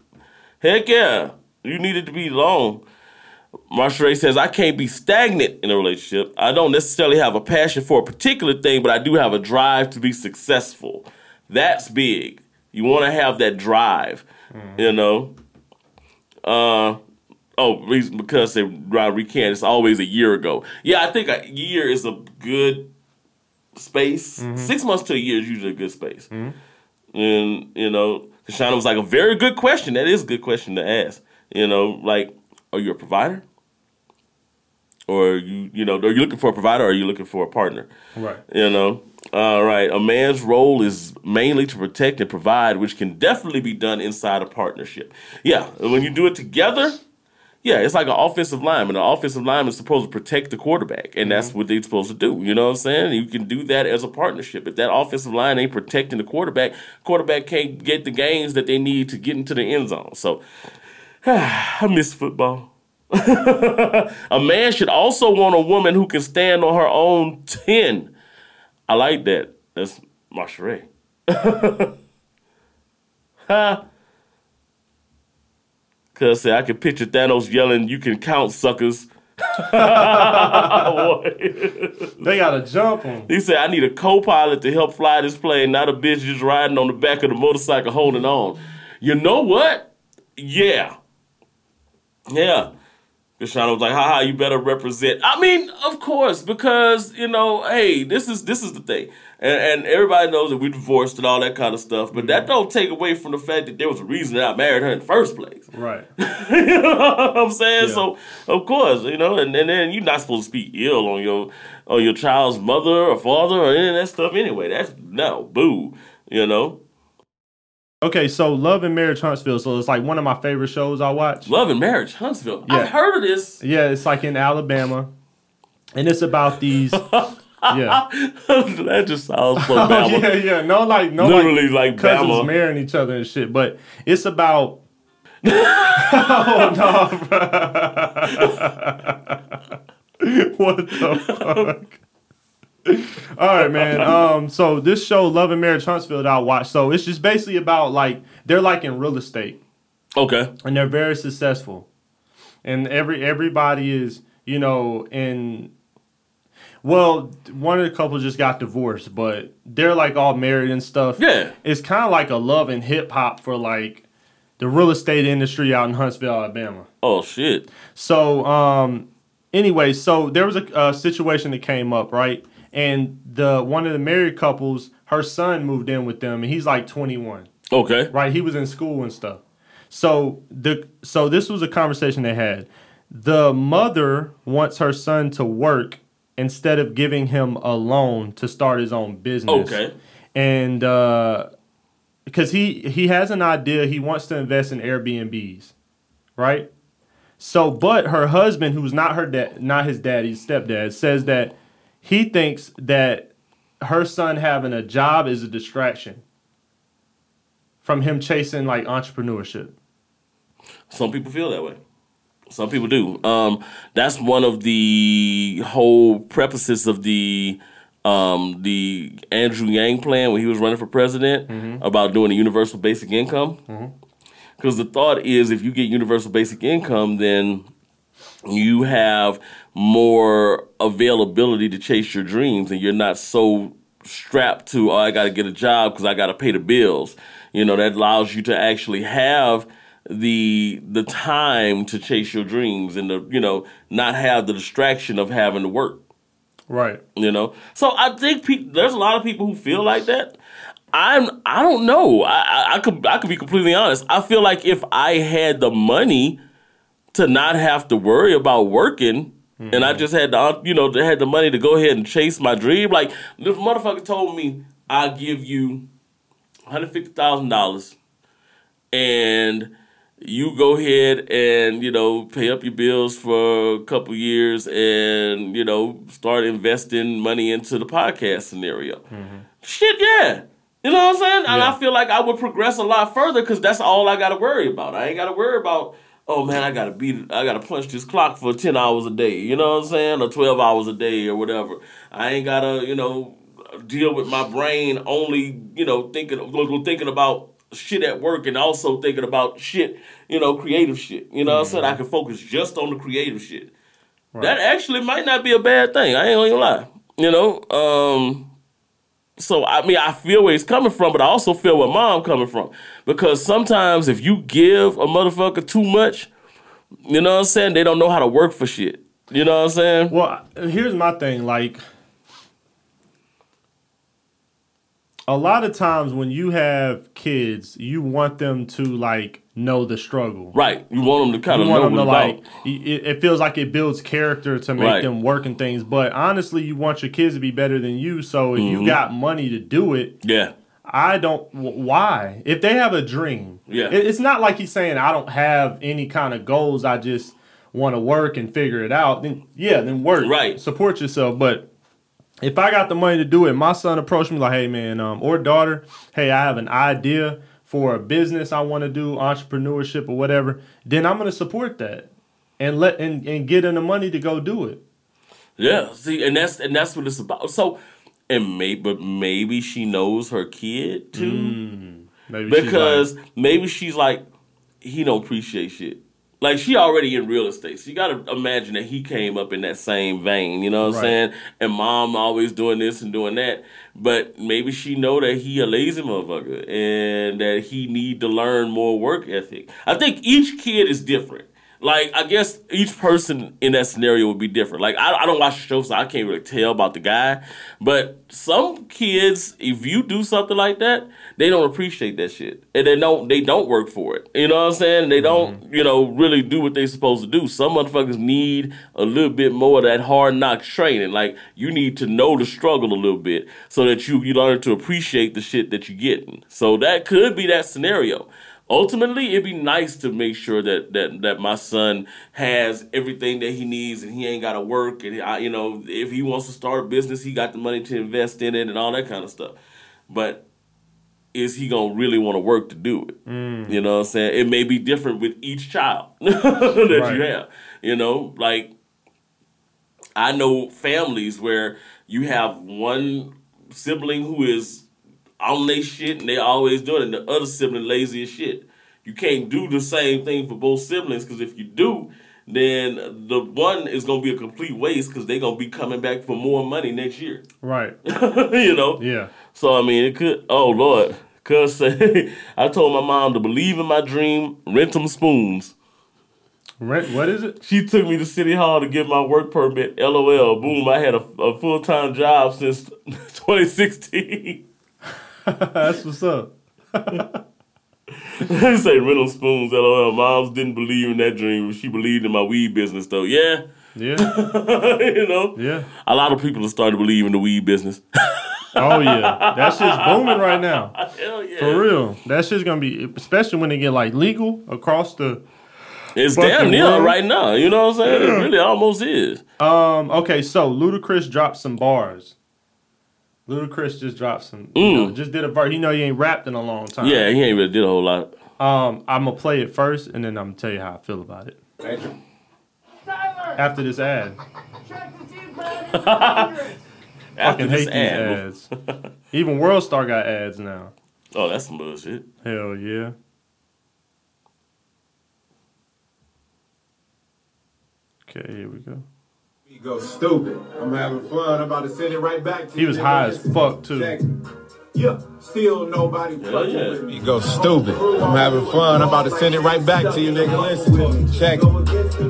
Heck yeah, you needed to be long. Marsha Ray says, I can't be stagnant in a relationship. I don't necessarily have a passion for a particular thing, but I do have a drive to be successful. That's big. You want to have that drive, mm-hmm. you know? Uh, oh, reason because they recant, it's always a year ago. Yeah, I think a year is a good space. Mm-hmm. Six months to a year is usually a good space. Mm-hmm. And, you know, Kashana was like, a very good question. That is a good question to ask. You know, like, are you a provider? Or are you, you know, are you looking for a provider or are you looking for a partner? Right. You know, all right. A man's role is mainly to protect and provide, which can definitely be done inside a partnership. Yeah, when you do it together, yeah, it's like an offensive lineman. An offensive lineman is supposed to protect the quarterback, and that's mm-hmm. what they're supposed to do. You know what I'm saying? You can do that as a partnership. If that offensive line ain't protecting the quarterback, quarterback can't get the gains that they need to get into the end zone. So, I miss football. a man should also want a woman who can stand on her own 10. I like that. That's Marsha Ray. ha. Cuz say I can picture Thanos yelling, "You can count, suckers." They gotta jump him. He said, I need a co pilot to help fly this plane, not a bitch just riding on the back of the motorcycle holding on. You know what? Yeah. Yeah. Deshaun was like, haha, you better represent. I mean, of course, because, you know, hey, this is this is the thing. And, and everybody knows that we divorced and all that kind of stuff, but that mm-hmm. don't take away from the fact that there was a reason that I married her in the first place. Right. you know what I'm saying? Yeah. So of course, you know, and, and then you're not supposed to speak ill on your on your child's mother or father or any of that stuff anyway. That's no boo. You know? Okay, so Love and Marriage Huntsville. So it's like one of my favorite shows I watch. Love and Marriage, Huntsville. Yeah. I've heard of this. Yeah, it's like in Alabama, and it's about these. yeah. that just sounds so Oh, yeah, yeah. No, like no, Literally like cousins Bama. marrying each other and shit. But it's about. oh no! bro. what the fuck? All right, man. Um, so this show, Love and Marriage Huntsville, that I watched. So it's just basically about like they're like in real estate. Okay. and they're very successful and every everybody is you know in well one of the couples just got divorced but they're like all married and stuff Yeah. it's kind of like a love and hip-hop for like the real estate industry out in huntsville alabama Oh shit. so um anyway so there was a, a situation that came up right and the one of the married couples her son moved in with them and he's like 21 Okay. right? He was in school and stuff. So the so this was a conversation they had. The mother wants her son to work instead of giving him a loan to start his own business. Okay. And uh because he he has an idea, he wants to invest in Airbnbs, right? So, but her husband, who's not her dad, not his dad, his stepdad, says that he thinks that her son having a job is a distraction from him chasing like entrepreneurship. Some people feel that way. Some people do. Um, that's one of the whole prefaces of the um, the Andrew Yang plan when he was running for president about doing a universal basic income. Because the thought is, if you get universal basic income, then you have more availability to chase your dreams, and you're not so strapped to, oh, I got to get a job because I got to pay the bills. You know, that allows you to actually have the the time to chase your dreams and the you know not have the distraction of having to work. Right. you know? So i think pe- there's a lot of people who feel like that. I'm i don't know. I, I i could i could be completely honest. I feel like if i had the money to not have to worry about working and i just had the you know had the money to go ahead and chase my dream. Like this motherfucker told me i'll give you $150000 and you go ahead and you know pay up your bills for a couple years and you know start investing money into the podcast scenario. Mm-hmm. Shit yeah. You know what i'm saying? And i feel like i would progress a lot further because that's all i gotta worry about. I ain't gotta worry about oh man i gotta beat i gotta punch this clock for 10 hours a day you know what i'm saying or 12 hours a day or whatever i ain't gotta you know deal with my brain only you know thinking thinking about shit at work and also thinking about shit, you know, creative shit. You know what I'm saying? I can focus just on the creative shit. That actually might not be a bad thing. I ain't gonna lie. You know? Um so I mean I feel where he's coming from, but I also feel where mom coming from. Because sometimes if you give a motherfucker too much, you know what I'm saying, they don't know how to work for shit. You know what I'm saying? Well, here's my thing. Like, a lot of times when you have kids, you want them to like know the struggle. Right. You want them to kind You of want know them to like. It, it feels like it builds character to make Right. them work and things. But honestly, you want your kids to be better than you. So if Mm-hmm. you got money to do it, Yeah. I don't. Why? If they have a dream, Yeah. it- it's not like he's saying I don't have any kind of goals. I just want to work and figure it out. Then yeah, then work. Right. Support yourself. But if I got the money to do it, my son approached me like, "Hey man, um, or daughter, hey, I have an idea for a business I want to do, entrepreneurship or whatever." Then I'm gonna support that and let and, and get in the money to go do it. Yeah, see, and that's and that's what it's about. So, and maybe, but maybe she knows her kid too, Maybe she's like- because maybe she's like, he don't appreciate shit. Like she already in real estate, so you got to imagine that he came up in that same vein. You know what I'm saying? And mom always doing this and doing that, but maybe she know that he a lazy motherfucker and that he need to learn more work ethic. I think each kid is different. Like I guess each person in that scenario would be different. Like I, I don't watch the show, so I can't really tell about the guy. But some kids, if you do something like that, they don't appreciate that shit, and they don't they don't work for it. You know what I'm saying? They don't mm-hmm. you know really do what they're supposed to do. Some motherfuckers need a little bit more of that hard knock training. Like you need to know the struggle a little bit so that you you learn to appreciate the shit that you're getting. So that could be that scenario ultimately it'd be nice to make sure that that that my son has everything that he needs and he ain't got to work and I, you know if he wants to start a business he got the money to invest in it and all that kind of stuff. But is he gonna really want to work to do it? Mm. You know what i'm saying? It may be different with each child that Right. you have you know? Like i know families where you have one sibling who is on they shit and they always doing it, and the other sibling lazy as shit. You can't do the same thing for both siblings because if you do, then the one is gonna be a complete waste because they're gonna be coming back for more money next year. Right. you know? Yeah. So I mean it could oh Lord. Cause say I told my mom to believe in my dream, rent them spoons. Rent. What is it? She took me to City Hall to get my work permit. LOL. Boom. I had a, a full time job since 2016. That's what's up. they say rental spoons. LOL. Moms didn't believe in that dream. She believed in my weed business though. Yeah, Yeah. you know. Yeah. A lot of people have started to believe in the weed business. Oh yeah. That shit's booming right now. Hell yeah. For real. That shit's gonna be, especially when they get like legal across the. It's damn near world. right now. You know what I'm saying? It really almost is. Um. Okay. So Ludacris dropped some bars. Ludacris just dropped some. You know, just did a verse. You know, he ain't rapped in a long time. Mm. Yeah, he ain't really did a whole lot. Um. I'm gonna play it first, and then I'm gonna tell you how I feel about it after this ad. After Fucking this hate these ad. ads. Even World Star got ads now. Oh, that's some bullshit. Hell yeah. Okay, here we go. Go stupid. I'm having fun. I'm about to send it right back to you. He was high as fuck too. Yeah, still nobody fucking yeah. with me. You go stupid. I'm having fun. I'm about to send it right back to you, nigga. Listen, check.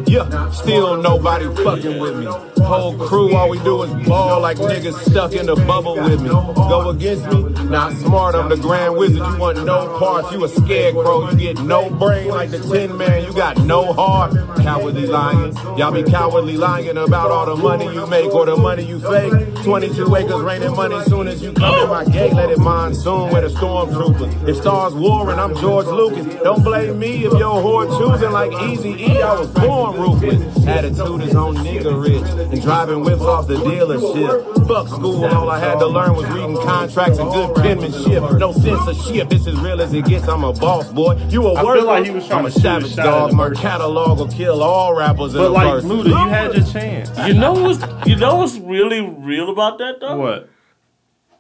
Yeah, still nobody fucking with me. Whole crew, all we do is ball like niggas stuck in the bubble with me. Go against me, not smart. I'm the grand wizard. You want no parts. You a scarecrow. You get no brain like the Tin Man. You got no heart. Cowardly lying. Y'all be cowardly lying about all the money you make or the money you fake. 22 acres raining money soon as you come in my gate. Let it monsoon with the stormtroopers. If stars warring, I'm George Lucas. Don't blame me if your whore choosing like Easy E. I was born ruthless. Attitude is on nigga rich and driving whips off the dealership. Fuck school, all I had to learn was reading contracts and good penmanship. No censorship. This is real as it gets. I'm a boss boy. You a I feel worker. like he was trying I'm a to shoot a savage dog. My catalog will kill all rappers in But a like verse. Luda, you had your chance. You know what's you know what's really real about that though? What?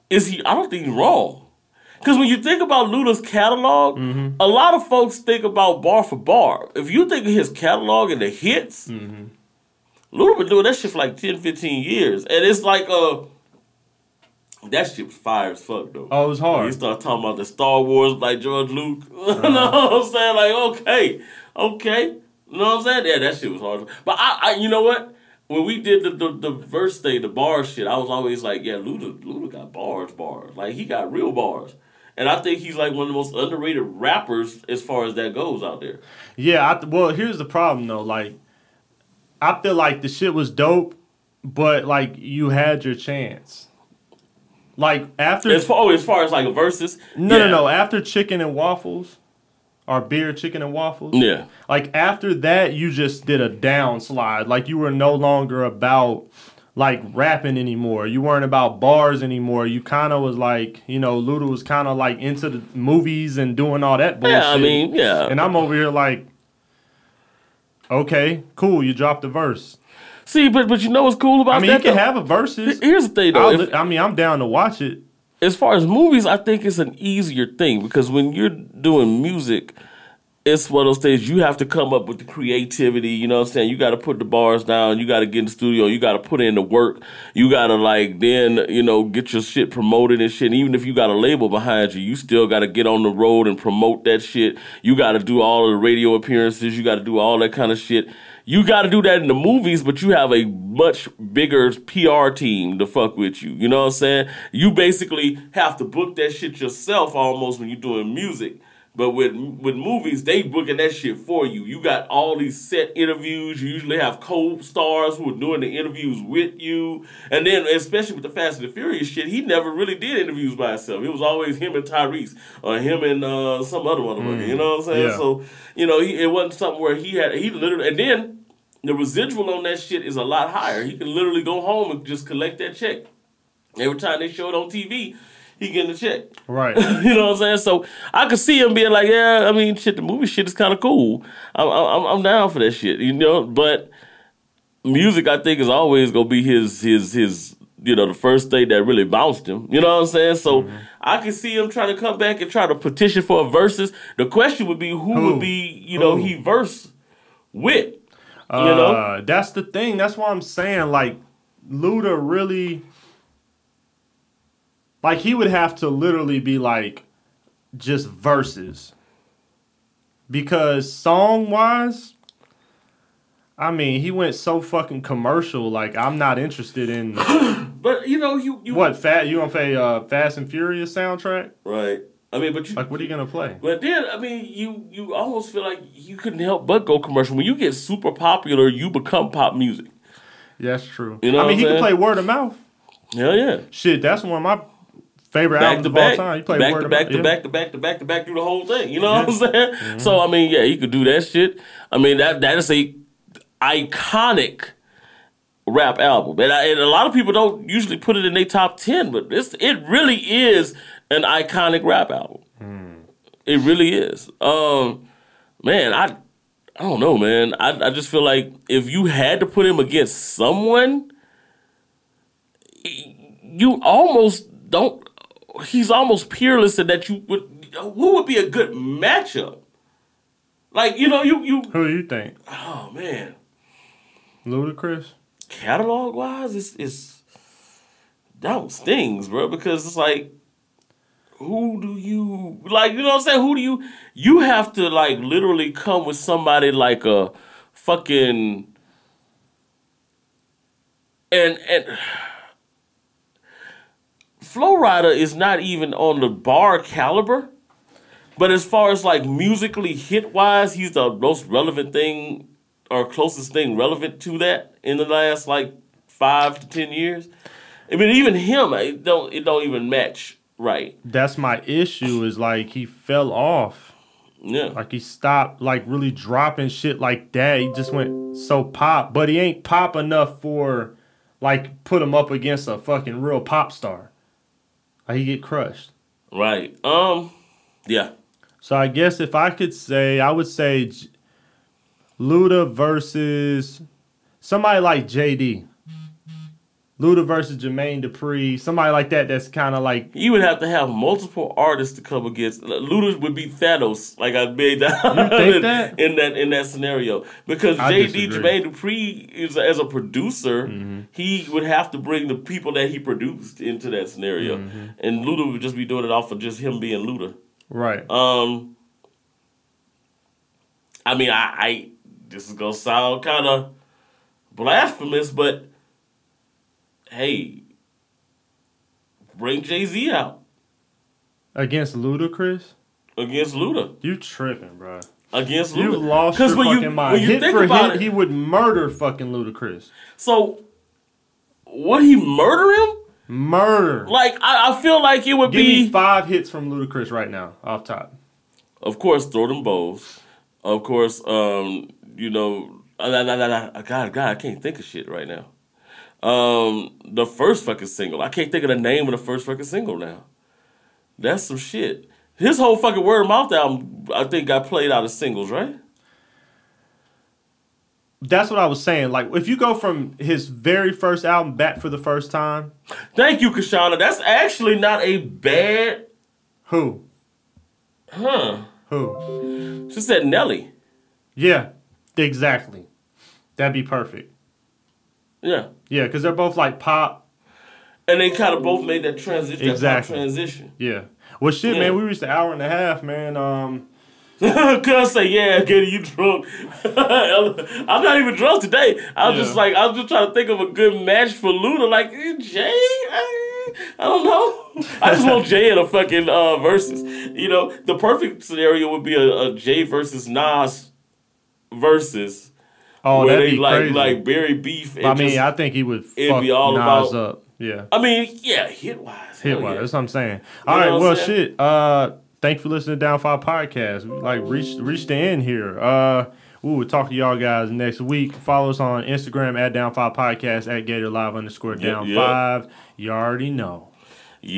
Is he I don't think he's wrong. Cause when you think about Luda's catalog, Mm-hmm. a lot of folks think about bar for bar. If you think of his catalog and the hits, Mm-hmm. Luda been doing that shit for like 10, 15 years. And it's like uh that shit was fire as fuck though. Oh, it was When hard. He started talking about the Star Wars like George Luke. you know what I'm saying? Like, okay, okay. You know what I'm saying? Yeah, that shit was hard. But I, I you know what? When we did the, the, the verse thing, the bar shit, I was always like, yeah, Luda, Luda got bars, bars. Like, he got real bars. And I think he's like one of the most underrated rappers as far as that goes out there. Yeah, I, well, here's the problem though. Like, I feel like the shit was dope, but like you had your chance. Like after As far, oh, as far as like a versus, no, yeah. no, no, after chicken and waffles, or beer, chicken and waffles. Yeah. Like after that, you just did a downslide. Like you were no longer about like rapping anymore. You weren't about bars anymore. You kind of was like, you know, Luda was kind of like into the movies and doing all that bullshit. Yeah, I mean, yeah. And I'm over here like, okay, cool. You dropped the verse. See, but but you know what's cool about I mean, you can though? have a verses. Here's the thing, though. If- I mean, I'm down to watch it. as far as movies, I think it's an easier thing because when you're doing music, it's one of those things you have to come up with the creativity, you know what I'm saying? You gotta put the bars down, you gotta get in the studio, you gotta put in the work, you gotta like then, you know, get your shit promoted and shit. And even if you got a label behind you, you still gotta get on the road and promote that shit. You gotta do all of the radio appearances, you gotta do all that kind of shit. You gotta do that in the movies, but you have a much bigger PR team to fuck with you. You know what I'm saying? You basically have to book that shit yourself almost when you're doing music. But with with movies, they booking that shit for you. You got all these set interviews. You usually have co-stars who are doing the interviews with you. And then, especially with the Fast and the Furious shit, he never really did interviews by himself. It was always him and Tyrese or him and uh, some other motherfucker. You know what I'm saying? Yeah. So you know, he, it wasn't something where he had he literally. And then the residual on that shit is a lot higher. He can literally go home and just collect that check. Every time they show it on TV, he getting a check. Right. You know what I'm saying? So I could see him being like, yeah, I mean, shit, the movie shit is kind of cool. I'm, I'm, I'm down for that shit, you know. But music, I think, is always gonna be his, his, his, you know, the first thing that really bounced him. You know what I'm saying? So Mm-hmm. I can see him trying to come back and try to petition for a versus. The question would be, who, Who? would be, you know, Who? he verse with? You Uh, know? that's the thing. That's why I'm saying like Luda really like he would have to literally be like just verses. Because song wise, I mean, he went so fucking commercial. Like I'm not interested in But you know, you, you what fat you gonna play uh Fast and Furious soundtrack? right? I mean, but you Like what are you gonna play? But then, I mean, you you almost feel like you couldn't help but go commercial. When you get super popular, you become pop music. Yeah, that's true. You know I mean, he can play word of mouth. Hell yeah. Shit, that's one of my favorite Back albums to of all back, time. He played back word to back to yeah. back to back to back to back through the whole thing. You know what I'm saying? So I mean, yeah, he could do that shit. I mean, that that is a iconic rap album, and, I, and a lot of people don't usually put it in their top ten, but it's it really is an iconic rap album. It really is. Um, man, I I don't know, man. I I just feel like if you had to put him against someone, you almost don't. He's almost peerless in that you would. Who would be a good matchup? Like you know, you you. Who do you think? Oh man, Ludacris? catalog wise, it's it's that one stings, bro. Because it's like, who do you like? You know what I'm saying? Who do you? You have to like literally come with somebody like a fucking and and. Flo Rida is not even on the bar caliber, but as far as like musically hit wise, he's the most relevant thing or closest thing relevant to that in the last like five to ten years. I mean, even him, it don't it don't even match right. That's my issue. Is like he fell off. Yeah, Like he stopped like really dropping shit like that. He just went so pop, but he ain't pop enough for like put him up against a fucking real pop star. Like he get crushed. right. Um, yeah, So I guess if I could say, I would say Luda versus somebody like JD. Luda versus Jermaine Dupri, somebody like that. That's kind of like you would have to have multiple artists to come against. Luda would be Thanos, like I made that, in, that? in that in that scenario. Because I JD disagree. Jermaine Dupri is as a producer, Mm-hmm. he would have to bring the people that he produced into that scenario, Mm-hmm. and Luda would just be doing it off of just him being Luda. right. Um, I mean, I, I this is gonna sound kind of blasphemous, but hey, bring Jay Z out Against Ludacris, against Luda. you tripping, bro? Against You Luda. lost your fucking you, mind. You hit think for about hit, it, he would murder fucking Ludacris. so would he murder him? Murder. Like I, I feel like it would Give be. me five hits from Ludacris right now, off top. of course, throw them bows. Of course, um, you know, God, God, I can't think of shit right now. Um, the first fucking single, I can't think of the name of the first fucking single now. That's some shit. His whole fucking word of mouth album, I think, got played out as singles, right? That's what I was saying. Like, if you go from his very first album back for the first time, Thank you, Kashana. That's actually not a bad, who? huh? Who? Who? She said Nelly. Yeah, exactly. That'd be perfect. Yeah. Yeah, because they're both like pop. And they kind of both made that transition. Exactly. That transition. Yeah. Well, shit, Yeah. man, we reached an hour and a half, man. Um, Cuz say, yeah, Katie, you drunk. I'm not even drunk today. I was Yeah. just like, I was just trying to think of a good match for Luda. Like, eh, Jay? I, I don't know. I just want Jay in a fucking uh, versus. You know, the perfect scenario would be a, a Jay versus Nas versus. Oh, where that'd they be like crazy. like bury beef. I mean, just- I think he would it'd fuck be all Nas about- up. Yeah. I mean, yeah, hit wise. Hit wise. That's what I'm saying. All know right. Well, saying? shit. Uh, thanks for listening to Down Five Podcast. We, Like, reach reach the end here. Uh, we will talk to y'all guys next week. Follow us on Instagram at Down Five Podcast at Gator Live underscore Yep, Down yep. Five. You already know.